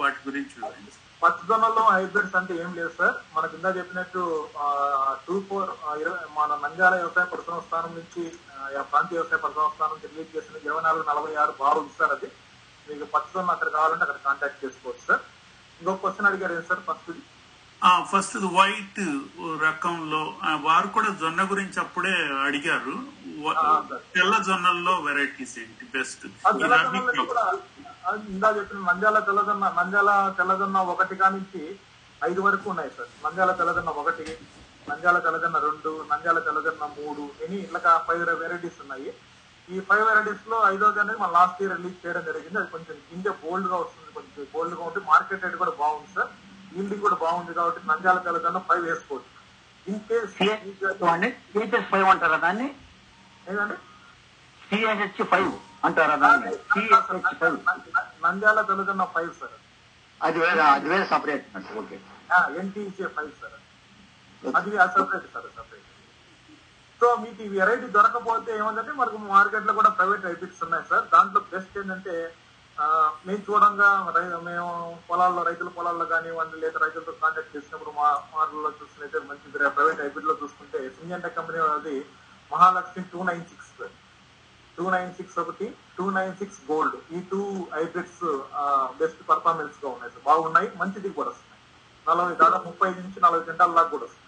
వాటి గురించి వివరించండి పచ్చదొన్నలో హైబ్రిడ్స్ అంటే ఏం లేదు సార్. మనకి ఇందా చెప్పినట్టు టూ ఫోర్ మన నంద్యాల వ్యవసాయ పరిశ్రమ స్థానం నుంచి ప్రాంతీయ వ్యవసాయ పరిశ్రమ స్థానం నుంచి రిలీజ్ చేసిన ఇరవై నాలుగు నలభై ఆరు బారు ఉంది సార్ అది. మీకు పచ్చదొన్న అక్కడ కావాలంటే అక్కడ కాంటాక్ట్ చేసుకోవచ్చు సార్. ఇంకొక క్వశ్చన్ అడిగారు ఏం సార్ ఫస్ట్ ఫస్ట్ వైట్ రకంలో వారు కూడా జొన్న గురించి అప్పుడే అడిగారు. తెల్ల జొన్నల్లో వెరైటీస్ ఏంటి? బెస్ట్ ఇందా చెప్పిన నంద్యాల తెల్లదొన్న నంద్యాల తెల్లదొన్న ఒకటి కానించి ఐదు వరకు ఉన్నాయి సార్. నంద్యాల తెల్లదొన్న ఒకటి నంద్యాల తెల్లదొన్న రెండు నంద్యాల తెల్లదొన్న మూడు ఎన్ని ఇట్లా ఫైవ్ వెరైటీస్ ఉన్నాయి. ఈ ఫైవ్ వెరైటీస్లో ఐదోది అనేది మన లాస్ట్ ఇయర్ రిలీజ్ చేయడం జరిగింది. అది కొంచెం గింజ బోల్డ్గా వస్తుంది కొంచెం బోల్డ్గా ఉంటే మార్కెట్ రేట్ కూడా బాగుంది సార్. ఈల్డింగ్ కూడా బాగుంది కాబట్టి నంద్యాల తెలంగాణ ఫైవ్ వేసుకోవచ్చు. ఇన్ కేస్ అండి సిహెచ్ఎస్ ఫైవ్ అంటారా దాన్ని? ఏంటంటే సిహెచ్హెచ్ ఫైవ్ అంటారా దాన్ని? Five Nandyal Telangana five sir అది వేరే అది వేరే separate okay NTC five sir అది సపరేట్ సార్ సపరేట్ సో మీకు ఈ వెరైటీ దొరకపోతే ఏమంటే మనకు మార్కెట్లో కూడా ప్రైవేట్ హైబ్రిడ్స్ ఉన్నాయి సార్ దాంట్లో బెస్ట్ ఏంటంటే మేము చూడంగా మేము పొలాల్లో రైతుల పొలాల్లో కానివ్వండి లేదా రైతులతో కాంటాక్ట్ చేసినప్పుడు మా మార్లలో చూసినట్టే మంచి ప్రైవేట్ హైబ్రిడ్లో చూసుకుంటే సింజంటా కంపెనీ అది Mahalakshmi two nine six two nine six ఒకటి టూ నైన్ సిక్స్ గోల్డ్. ఈ టూ హైబ్రిడ్స్ బెస్ట్ పర్ఫార్మెన్స్గా ఉన్నాయి. సార్ బాగున్నాయి మంచి దిగుబడి వస్తున్నాయి. నలభై దాదాపు ముప్పై నుంచి నలభై క్వింటాల దాకా కూడా వస్తుంది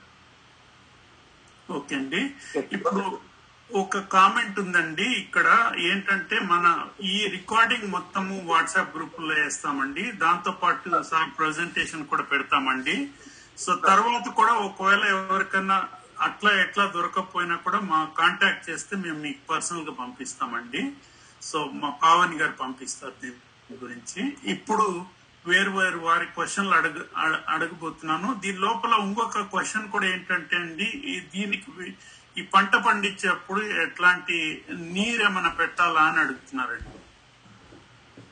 ఓకే అండి. ఇప్పుడు ఒక కామెంట్ ఉందండి. ఇక్కడ ఏంటంటే మన ఈ రికార్డింగ్ మొత్తము వాట్సాప్ గ్రూప్లో వేస్తామండి. దాంతో పాటు సార్ ప్రజెంటేషన్ కూడా పెడతామండి. సో తర్వాత కూడా ఒకవేళ ఎవరికన్నా అట్లా ఎట్లా దొరకకపోయినా కూడా మా కాంటాక్ట్ చేస్తే మేము మీకు పర్సనల్గా పంపిస్తామండి. సో మా పావని గారు పంపిస్తారు దీని గురించి. ఇప్పుడు వేరు వేరు వారి క్వశ్చన్లు అడగ అడ- అడగబోతున్నాను. దీని లోపల ఇంకొక క్వశ్చన్ కూడా ఏంటంటే అండి ఈ దీనికి ఈ పంట పండించేప్పుడు ఎట్లాంటి నీరు ఏమైనా పెట్టాలా అని అడుగుతున్నారండి.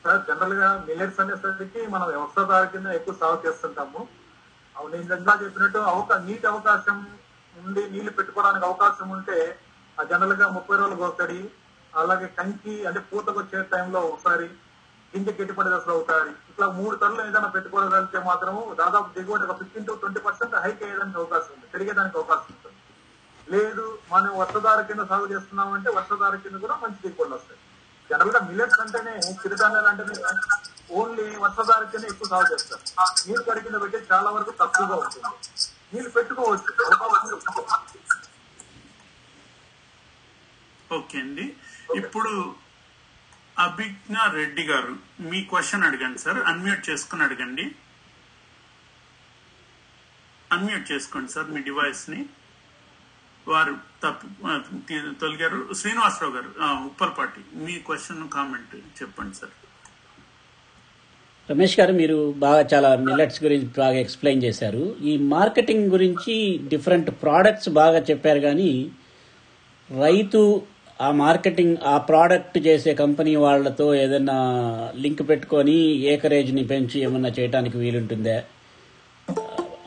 సార్ జనరల్గా మిల్లెట్స్ అనేసరికి మనం వ్యవసాయదారు కింద ఎక్కువ సాగు చేస్తుంటాము. అవును నేను ఇందాక చెప్పినట్టు అవకా నీటి అవకాశం ఉండి నీళ్ళు పెట్టుకోవడానికి అవకాశం ఉంటే ఆ జనరల్గా ముప్పై రోజులకు ఒకసారి అలాగే కంకి అంటే పూతకు వచ్చే టైంలో ఒకసారి గింజ గిట్టుబడి దశలో ఒకసారి. ఇట్లా మూడు తరలు ఏదైనా పెట్టుకోగలిగితే మాత్రం దాదాపు దిగుబడి ఒక fifteen to twenty percent hike అయ్యేదానికి అవకాశం ఉంది పెరిగేదానికి అవకాశం ఉంటుంది. లేదు మనం వర్షధార కింద సాగు చేస్తున్నామంటే వర్షధార కింద కూడా మంచి దిగుబడులు వస్తాయి. జనరల్గా మిల్లెట్స్ అంటేనే చిరుధాన్యాలు అంటేనే ఓన్లీ వర్షధార కింద ఎక్కువ సాగు చేస్తారు. నీరు కడిగిన కింద పెట్టే చాలా వరకు తక్కువగా ఉంటుంది. నీళ్ళు పెట్టుకోవచ్చు. ఓకే అండి. ఇప్పుడు అభిజ్ఞ రెడ్డి గారు మీ క్వశ్చన్ అడగండి సార్. అన్మ్యూట్ చేసుకుని అడగండి. అన్మ్యూట్ చేసుకోండి సార్ మీ డివైస్ని వారు తప్పు తొలిగారు. శ్రీనివాసరావు గారు ఆ, ఉప్పల్పాటి మీ క్వశ్చన్ కామెంట్ చెప్పండి సార్. రమేష్ గారు మీరు బాగా చాలా మిల్లెట్స్ గురించి బాగా ఎక్స్ప్లెయిన్ చేశారు. ఈ మార్కెటింగ్ గురించి డిఫరెంట్ ప్రోడక్ట్స్ బాగా చెప్పారు కానీ రైతు ఆ మార్కెటింగ్ ఆ ప్రోడక్ట్ చేసే కంపెనీ వాళ్ళతో ఏదైనా లింక్ పెట్టుకొని ఏకరేజ్ని పెంచి ఏమన్నా చేయడానికి వీలుంటుందా?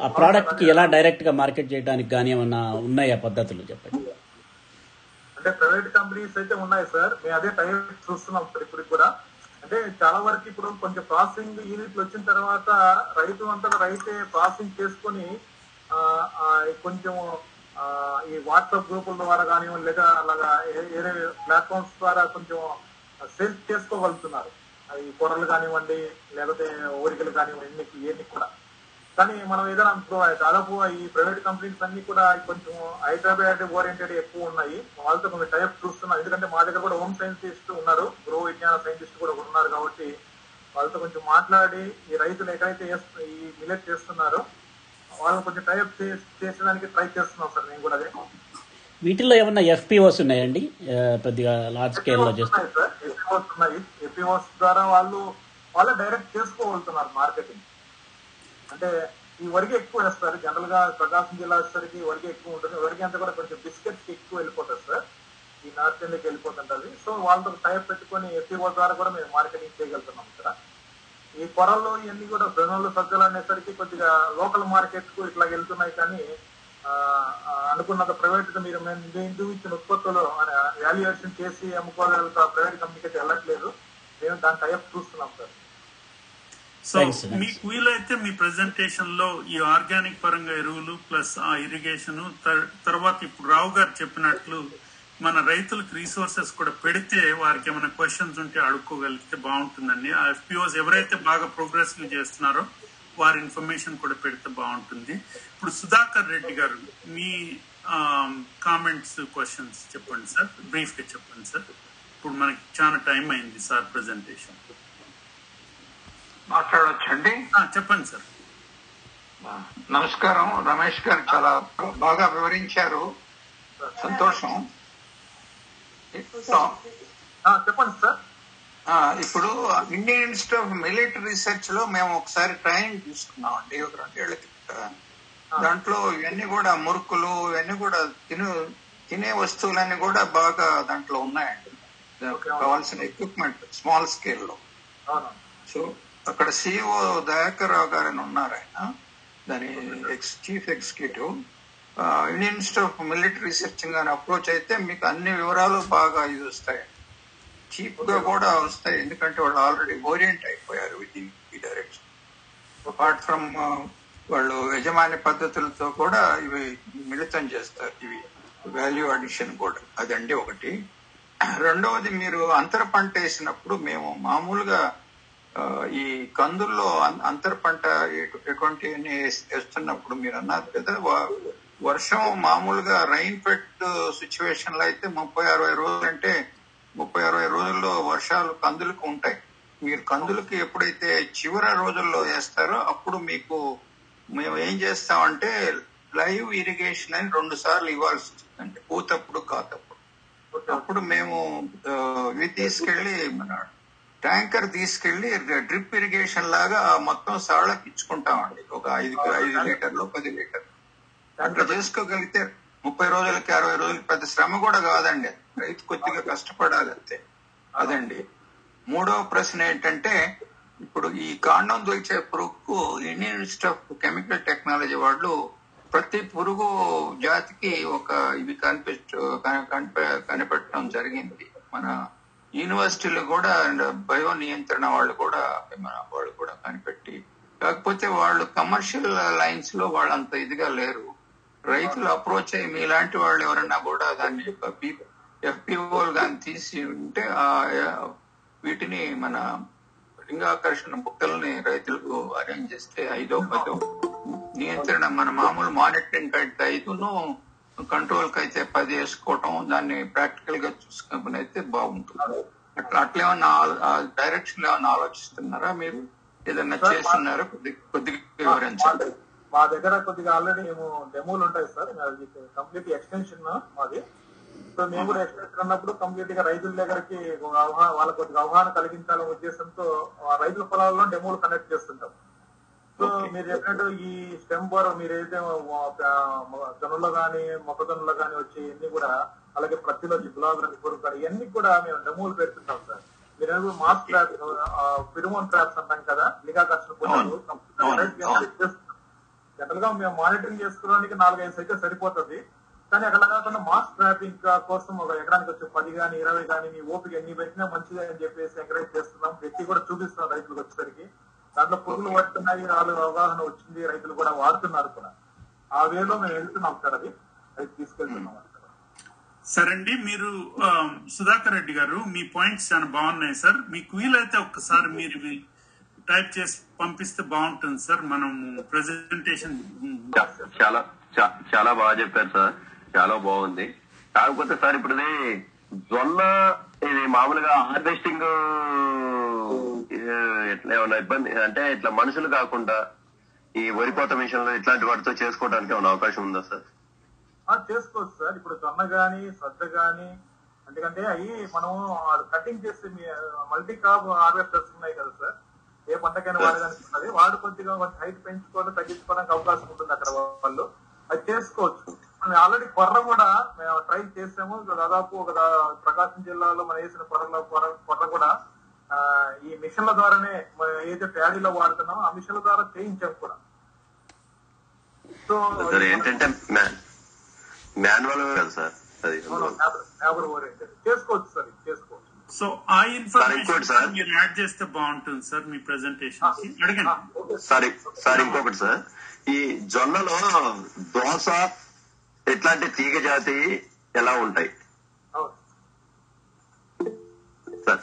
ఆ ప్రోడక్ట్కి ఎలా డైరెక్ట్గా మార్కెట్ చేయడానికి కానీ ఏమన్నా ఉన్నాయా పద్ధతులు చెప్పండి. అంటే ప్రైవేట్ కంపెనీస్ అయితే ఉన్నాయి సార్. మేము అదే టైం చూస్తున్నాం ఇప్పుడు కూడా. అంటే చాలా వరకు ఇప్పుడు కొంచెం ప్రాసెసింగ్ యూనిట్లు వచ్చిన తర్వాత రైతు అంతా రైతే ప్రాసెసింగ్ చేసుకొని ఆ, కొంచెం ఆ, ఈ వాట్సాప్ గ్రూపుల ద్వారా కానివ్వండి లేదా అలాగా వేరే ప్లాట్ఫామ్స్ ద్వారా కొంచెం సేల్స్ చేసుకోగలుగుతున్నారు. ఈ కూరలు కానివ్వండి లేకపోతే ఓరికలు కానివ్వండి ఎన్ని ఎన్ని కూడా. కానీ మనం ఏదైనా ఇప్పుడు దాదాపు ఈ ప్రైవేట్ కంపెనీస్ అన్ని కూడా కొంచెం హైదరాబాద్ ఓరియంటెడ్ ఎక్కువ ఉన్నాయి. వాళ్ళతో కొంచెం టైప్ చూస్తున్నాం. ఎందుకంటే మా దగ్గర కూడా హోమ్ సైంటిస్ట్ ఉన్నారు. గృహ విజ్ఞాన సైంటిస్ట్ కూడా ఉన్నారు కాబట్టి వాళ్ళతో కొంచెం మాట్లాడి ఈ రైతులు ఎక్కడైతే ఈ మిలెట్ చేస్తున్నారో వాళ్ళని కొంచెం టైప్ చేసేదానికి ట్రై చేస్తున్నాం సార్ నేను కూడా అదే. వీటిల్లో ఏమన్నా ఎఫ్పిఓస్ ఉన్నాయండి? ఆ, కొద్దిగా లార్జ్ స్కేల్లో చేస్తే ఉన్నాయి సార్. ఎపిఓస్ ఉన్నాయి. ఎపిఓస్ ద్వారా వాళ్ళు వాళ్ళే డైరెక్ట్ చేసుకోగలుగుతున్నారు మార్కెటింగ్ అంటే ఈ వరికి ఎక్కువ వేస్తారు. జనరల్గా ప్రకాశం జిల్లా వచ్చేసరికి వరికి ఎక్కువ ఉంటుంది. వరికి అంతా కూడా కొంచెం బిస్కెట్స్కి ఎక్కువ వెళ్ళిపోతుంది సార్. ఈ నార్త్ ఇండియాకి వెళ్ళిపోతుంటది సో వాళ్ళతో టైప్ పెట్టుకొని ఎఫ్ఈఓ ద్వారా కూడా మేము మార్కెటింగ్ చేయగలుగుతున్నాం ఇక్కడ ఈ పొరల్లో ఇవన్నీ కూడా జొన్నలు సజ్జలు అనేసరికి కొద్దిగా లోకల్ మార్కెట్కు ఇట్లా వెళ్తున్నాయి కానీ అనుకున్నంత ప్రైవేట్గా మీరు మేము ఇచ్చిన ఉత్పత్తులు వాల్యుయేషన్ చేసి అమ్ముకోవాలి ప్రైవేట్ కంపెనీకి అయితే వెళ్ళట్లేదు. మేము దాని టైప్ చూస్తున్నాం సార్. సో. మీకు వీలైతే మీ ప్రెజెంటేషన్లో ఈ ఆర్గానిక్ పరంగా ఎరువులు ప్లస్ ఆ ఇరిగేషన్ తర్వాత ఇప్పుడు రావు గారు చెప్పినట్లు మన రైతులకు రీసోర్సెస్ కూడా పెడితే వారికి ఏమైనా క్వశ్చన్స్ ఉంటే అడుక్కోగలిగితే బాగుంటుందండి. ఆ ఎఫ్పిఓస్ ఎవరైతే బాగా ప్రోగ్రెసివ్ చేస్తున్నారో వారి ఇన్ఫర్మేషన్ కూడా పెడితే బాగుంటుంది. ఇప్పుడు సుధాకర్ రెడ్డి గారు మీ కామెంట్స్ క్వశ్చన్స్ చెప్పండి సార్. బ్రీఫ్గా చెప్పండి సార్. ఇప్పుడు మనకి చాలా టైం అయింది సార్ ప్రెజెంటేషన్ మాట్లాడొచ్చండి చెప్పండి సార్. నమస్కారం. రమేష్ గారు చాలా బాగా వివరించారు. సంతోషం. ఆ, చెప్పండి సార్. ఆ, ఇప్పుడు ఇండియన్ ఇన్స్టిట్యూట్ ఆఫ్ మిలిటరీ రీసెర్చ్లో మేము ఒకసారి ట్రైనింగ్ తీసుకున్నాం అండి ఒక రెండేళ్ళ కిందట దాంట్లో ఇవన్నీ కూడా మురుకులు ఇవన్నీ కూడా తిను తినే వస్తువులన్నీ కూడా బాగా దాంట్లో ఉన్నాయండి. కావాల్సిన ఎక్విప్మెంట్ స్మాల్ స్కేల్లో. అవును. సో అక్కడ సిఇఓ దయాకర్ రావు గారు అని ఉన్నారు ఆయన. దాని ex chief executive Indian institute of military research గాని అప్రోచ్ అయితే మీకు అన్ని వివరాలు బాగా ఇది వస్తాయి. చీప్గా కూడా వస్తాయి. ఎందుకంటే వాళ్ళు ఆల్రెడీ ఓరియంట్ అయిపోయారు విత్ ఈ డైరెక్షన్ అపార్ట్ ఫ్రమ్ వాళ్ళు యజమాని పద్ధతులతో కూడా ఇవి మిళితం చేస్తారు. ఇవి వాల్యూ అడిషన్ కూడా. అదండి ఒకటి. రెండవది మీరు అంతర పంట వేసినప్పుడు మేము మామూలుగా ఈ కందుల్లో అం- అంతర పంట ఎటువంటి వేస్తున్నప్పుడు మీరు అన్నారు కదా వర్షం మామూలుగా రైన్ ఫెట్ సిచ్యువేషన్లో అయితే ముప్పై అరవై రోజులు అంటే ముప్పై అరవై రోజుల్లో వర్షాలు కందులకు ఉంటాయి. మీరు కందులకి ఎప్పుడైతే చివరి రోజుల్లో వేస్తారో అప్పుడు మీకు మేము ఏం చేస్తామంటే లైవ్ ఇరిగేషన్ అని రెండు సార్లు ఇవ్వాల్సి వస్తుందండి పూతప్పుడు కాతప్పుడు. అప్పుడు మేము ఇవి తీసుకెళ్ళి మన ట్యాంకర్ తీసుకెళ్ళి డ్రిప్ ఇరిగేషన్ లాగా మొత్తం సాళ్ళకి ఇచ్చుకుంటామండి. ఒక ఐదు ఐదు లీటర్లు పది లీటర్లు. అట్లా చేసుకోగలిగితే ముప్పై రోజులకి అరవై రోజులకి పెద్ద శ్రమ కూడా కాదండి. రైతు కొద్దిగా కష్టపడాలి అంతే. అదండి. మూడవ ప్రశ్న ఏంటంటే ఇప్పుడు ఈ కాండం దొరికే పురుగుకు Indian institute of chemical technology వాళ్ళు ప్రతి పురుగు జాతికి ఒక ఇవి కనిపె- కనిపెట్టడం జరిగింది. మన యూనివర్సిటీలో కూడా అండ్ బయో నియంత్రణ వాళ్ళు కూడా వాళ్ళు కూడా కనిపెట్టి కాకపోతే వాళ్ళు కమర్షియల్ లైన్స్లో వాళ్ళంత ఇదిగా లేరు. రైతులు అప్రోచ్ అయ్యి మీలాంటి వాళ్ళు ఎవరన్నా కూడా దాన్ని ఎఫ్పిఓలు కానీ తీసి ఉంటే ఆ వీటిని మన లింగాకర్షణ బుక్కల్ని రైతులకు అరేంజ్ చేస్తే ఐదో పదో నియంత్రణ మన మామూలు మానిటరింగ్ కంటే ఐదును కంట్రోల్కి అయితే పది వేసుకోవటం దాన్ని ప్రాక్టికల్గా చూసుకుని అయితే బాగుంటుంది. అట్లా అట్లా ఏమన్నా డైరెక్షన్ ఏమన్నా ఆలోచిస్తున్నారా మీరు? ఏదన్నా చేస్తున్నారా? కొద్ది కొద్దిగా వివరించండి. మా దగ్గర కొద్దిగా ఆల్రెడీ మేము డెమోలు ఉంటాయి సార్ అది కంప్లీట్ ఎక్స్టెన్షన్ మాది. సో మేము కూడా ఎక్స్టెన్షన్ ఉన్నప్పుడు కంప్లీట్గా రైతుల దగ్గరికి అవగాహన వాళ్ళకి కొద్దిగా అవగాహన కలిగించాలనే ఉద్దేశంతో ఆ రైతుల పొలాల్లో డెమోలు కండక్ట్ చేస్తుంటాం. సో మీరు చెప్పినట్టు ఈ స్టెమ్ బోర్ మీరు ఏదైతే జొన్నలో కానీ మొక్కజొన్నలో కానీ వచ్చి ఇవన్నీ కూడా అలాగే ప్రతిలో గులాబీ కాడ ఇవన్నీ కూడా మేము డెమోలు పెడుతుంటాం సార్. మీరు మాస్ ట్రాప్స్ ఫిరోమోన్ ట్రాప్స్ అంటాం కదా అవును. అవును. జనరల్గా మేము మానిటరింగ్ చేసుకోవడానికి నాలుగైదు సైకిల్ సరిపోతుంది. కానీ అక్కడ కాకుండా మాస్ ట్రాపింగ్ కోసం ఒక ఎకరానికి వచ్చి పది గాని ఇరవై గాని మీ ఓపిక ఎన్ని పెట్టినా మంచిదే అని చెప్పేసి ఎంకరేజ్ చేస్తున్నాం. పెట్టి కూడా చూపిస్తున్నాం రైతులకు వచ్చేసరికి. దాంట్లో పురుగులు పడుతున్నాయి వాళ్ళు అవగాహన వచ్చింది రైతులు కూడా వాడుతున్నారు కూడా. ఆ వేలో మేము వెళ్తున్నాం సార్ అది. అది తీసుకెళ్తున్నాం సార్ సరండి మీరు సుధాకర్ రెడ్డి గారు మీ పాయింట్స్ చాలా బాగున్నాయి సార్. మీకు వీలైతే ఒక్కసారి మీరు టైప్ చేసి పంపిస్తే బాగుంటుంది సార్. మనం ప్రెజెంటేషన్ చా- చాలా చాలా బాగా చెప్పారు సార్. చాలా బాగుంది. కాకపోతే సార్ ఇప్పుడు జొన్న ఇది మామూలుగా హార్వెస్టింగ్ ఏమైనా ఇబ్బంది అంటే ఇట్లా మనుషులు కాకుండా ఈ వరి కోత మిషన్లో ఇట్లాంటి వాటితో చేసుకోవడానికి ఏమైనా అవకాశం ఉందా సార్? ఆ, చేసుకోవచ్చు సార్. ఇప్పుడు జొన్న గాని సద్ద గాని ఎందుకంటే అవి మనం కటింగ్ చేసి మల్టీ క్రాప్ హార్వెస్టర్స్ ఉన్నాయి కదా సార్. ఏ పంటకైనా వాడడానికి వాడు కొద్దిగా కొంచెం హైట్ పెంచుకోవడం తగ్గించుకోవడానికి అవకాశం ఉంటుంది అక్కడ వాళ్ళు. అది చేసుకోవచ్చు. మనం ఆల్రెడీ కొర్ర కూడా మేము ట్రై చేసాము. దాదాపు ఒక ప్రకాశం జిల్లాలో మనం వేసిన కొర్రలో కొర్ర కొర్ర కూడా మిషన్ల ద్వారానే ఏదైతే ప్యాడీలో వాడుతున్నామో ఆ మిషన్ల ద్వారా చేయించాం కూడా. సో సార్ ఏంటంటే మాన్యువల్ కదా సార్. చేసుకోవచ్చు సార్ చేసుకోవచ్చు. సో ఆ. ఇన్ఫర్మేషన్ మీరు యాడ్ చేస్తే బాగుంటుంది సార్ మీ ప్రెజెంటేషన్కి. అడగండి. సార్ సార్ ఇంకొకటి సార్. ఈ జొన్నలో దోస ఇట్లాంటి తీగ జాతి ఎలా ఉంటాయి? అవును. సార్.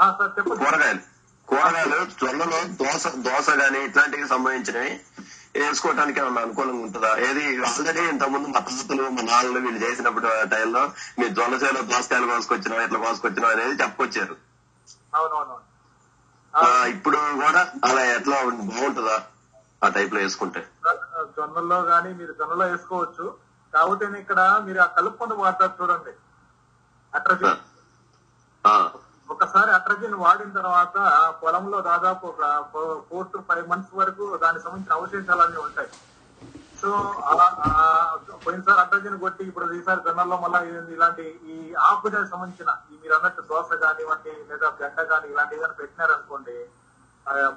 ఆ, సార్ చెప్పండి. కూరగాయలు. కూరగాయలు జొన్నలో దోస దోస గాని ఇట్లాంటివి సంబంధించినవి వేసుకోవడానికి ఏమన్నా అనుకూలంగా ఉంటుందా? ఏది ఆల్రెడీ ఇంతకుముందు మా తాతలు మా నాన్నలు వీళ్ళు చేసినప్పుడు టైంలో మీ జొన్న చేలో దోసకాయలు కోసుకొచ్చినా ఇట్లా కోసుకొచ్చినా అనేది చెప్పుకొచ్చారు. ఇప్పుడు కూడా అలా ఎట్లా బాగుంటుందా ఆ టైప్లో వేసుకుంటే జొన్నల్లో గానీ మీరు జొన్నలో వేసుకోవచ్చు. కాకపోతే ఇక్కడ మీరు ఆ కలుపు మందు వాడతారు చూడండి. అట్రజన్ ఆ, ఒకసారి అట్రజిన్ వాడిన తర్వాత పొలంలో దాదాపు ఒక ఫోర్ టు ఫైవ్ మంత్స్ వరకు దానికి సంబంధించిన అవశేషాలన్నీ ఉంటాయి. సో అలా పోయినసారి అట్రజిన్ కొట్టి ఇప్పుడు ఈసారి జొన్నల్లో మళ్ళీ ఇలాంటి ఈ ఆకుజానికి సంబంధించిన ఈ మీరు అన్నట్టు దోశ కానివ్వండి లేదా గంట కానీ ఇలాంటివి కానీ పెట్టినారనుకోండి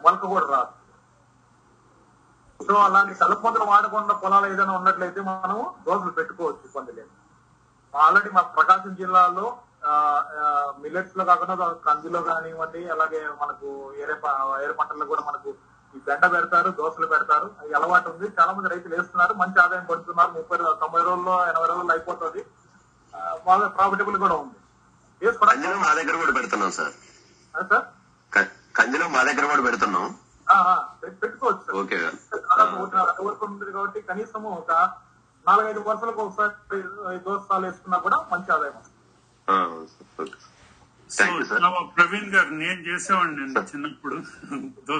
మొలక కూడా రాదు. సో అలాంటి కలుపుమందులు వాడకుండా పొలాలు ఏదైనా ఉన్నట్లయితే మనం దోశలు పెట్టుకోవచ్చు ఇబ్బంది లేదు. ఆల్రెడీ మా ప్రకాశం జిల్లాలో మిల్లెట్స్లో కాకుండా కందిలో కానివ్వండి అలాగే మనకు ఏరే ఏరే పంటల్లో కూడా మనకు ఈ బెండ పెడతారు దోశలు పెడతారు. అది అలవాటు ఉంది. చాలా మంది రైతులు వేస్తున్నారు. మంచి ఆదాయం పడుతున్నారు. ముప్పై తొంభై రోజుల్లో ఎనభై రోజుల్లో అయిపోతుంది. బాగా ప్రాఫిటబుల్ కూడా ఉంది. కందిలో మా దగ్గర కూడా పెడుతున్నాం సార్. కందిలో మా దగ్గర కూడా పెడుతున్నాం. పెట్టుకోవచ్చు. ఓకే. కాబట్టి కనీసం ఒక నాలుగైదు వరుసలకు ఒకసారి ఈ దోశలు వేసుకున్నా కూడా మంచి ఆదాయం సో ప్రవీణ్ గారు నేను చేసేవాడిని చిన్నప్పుడు. దోశ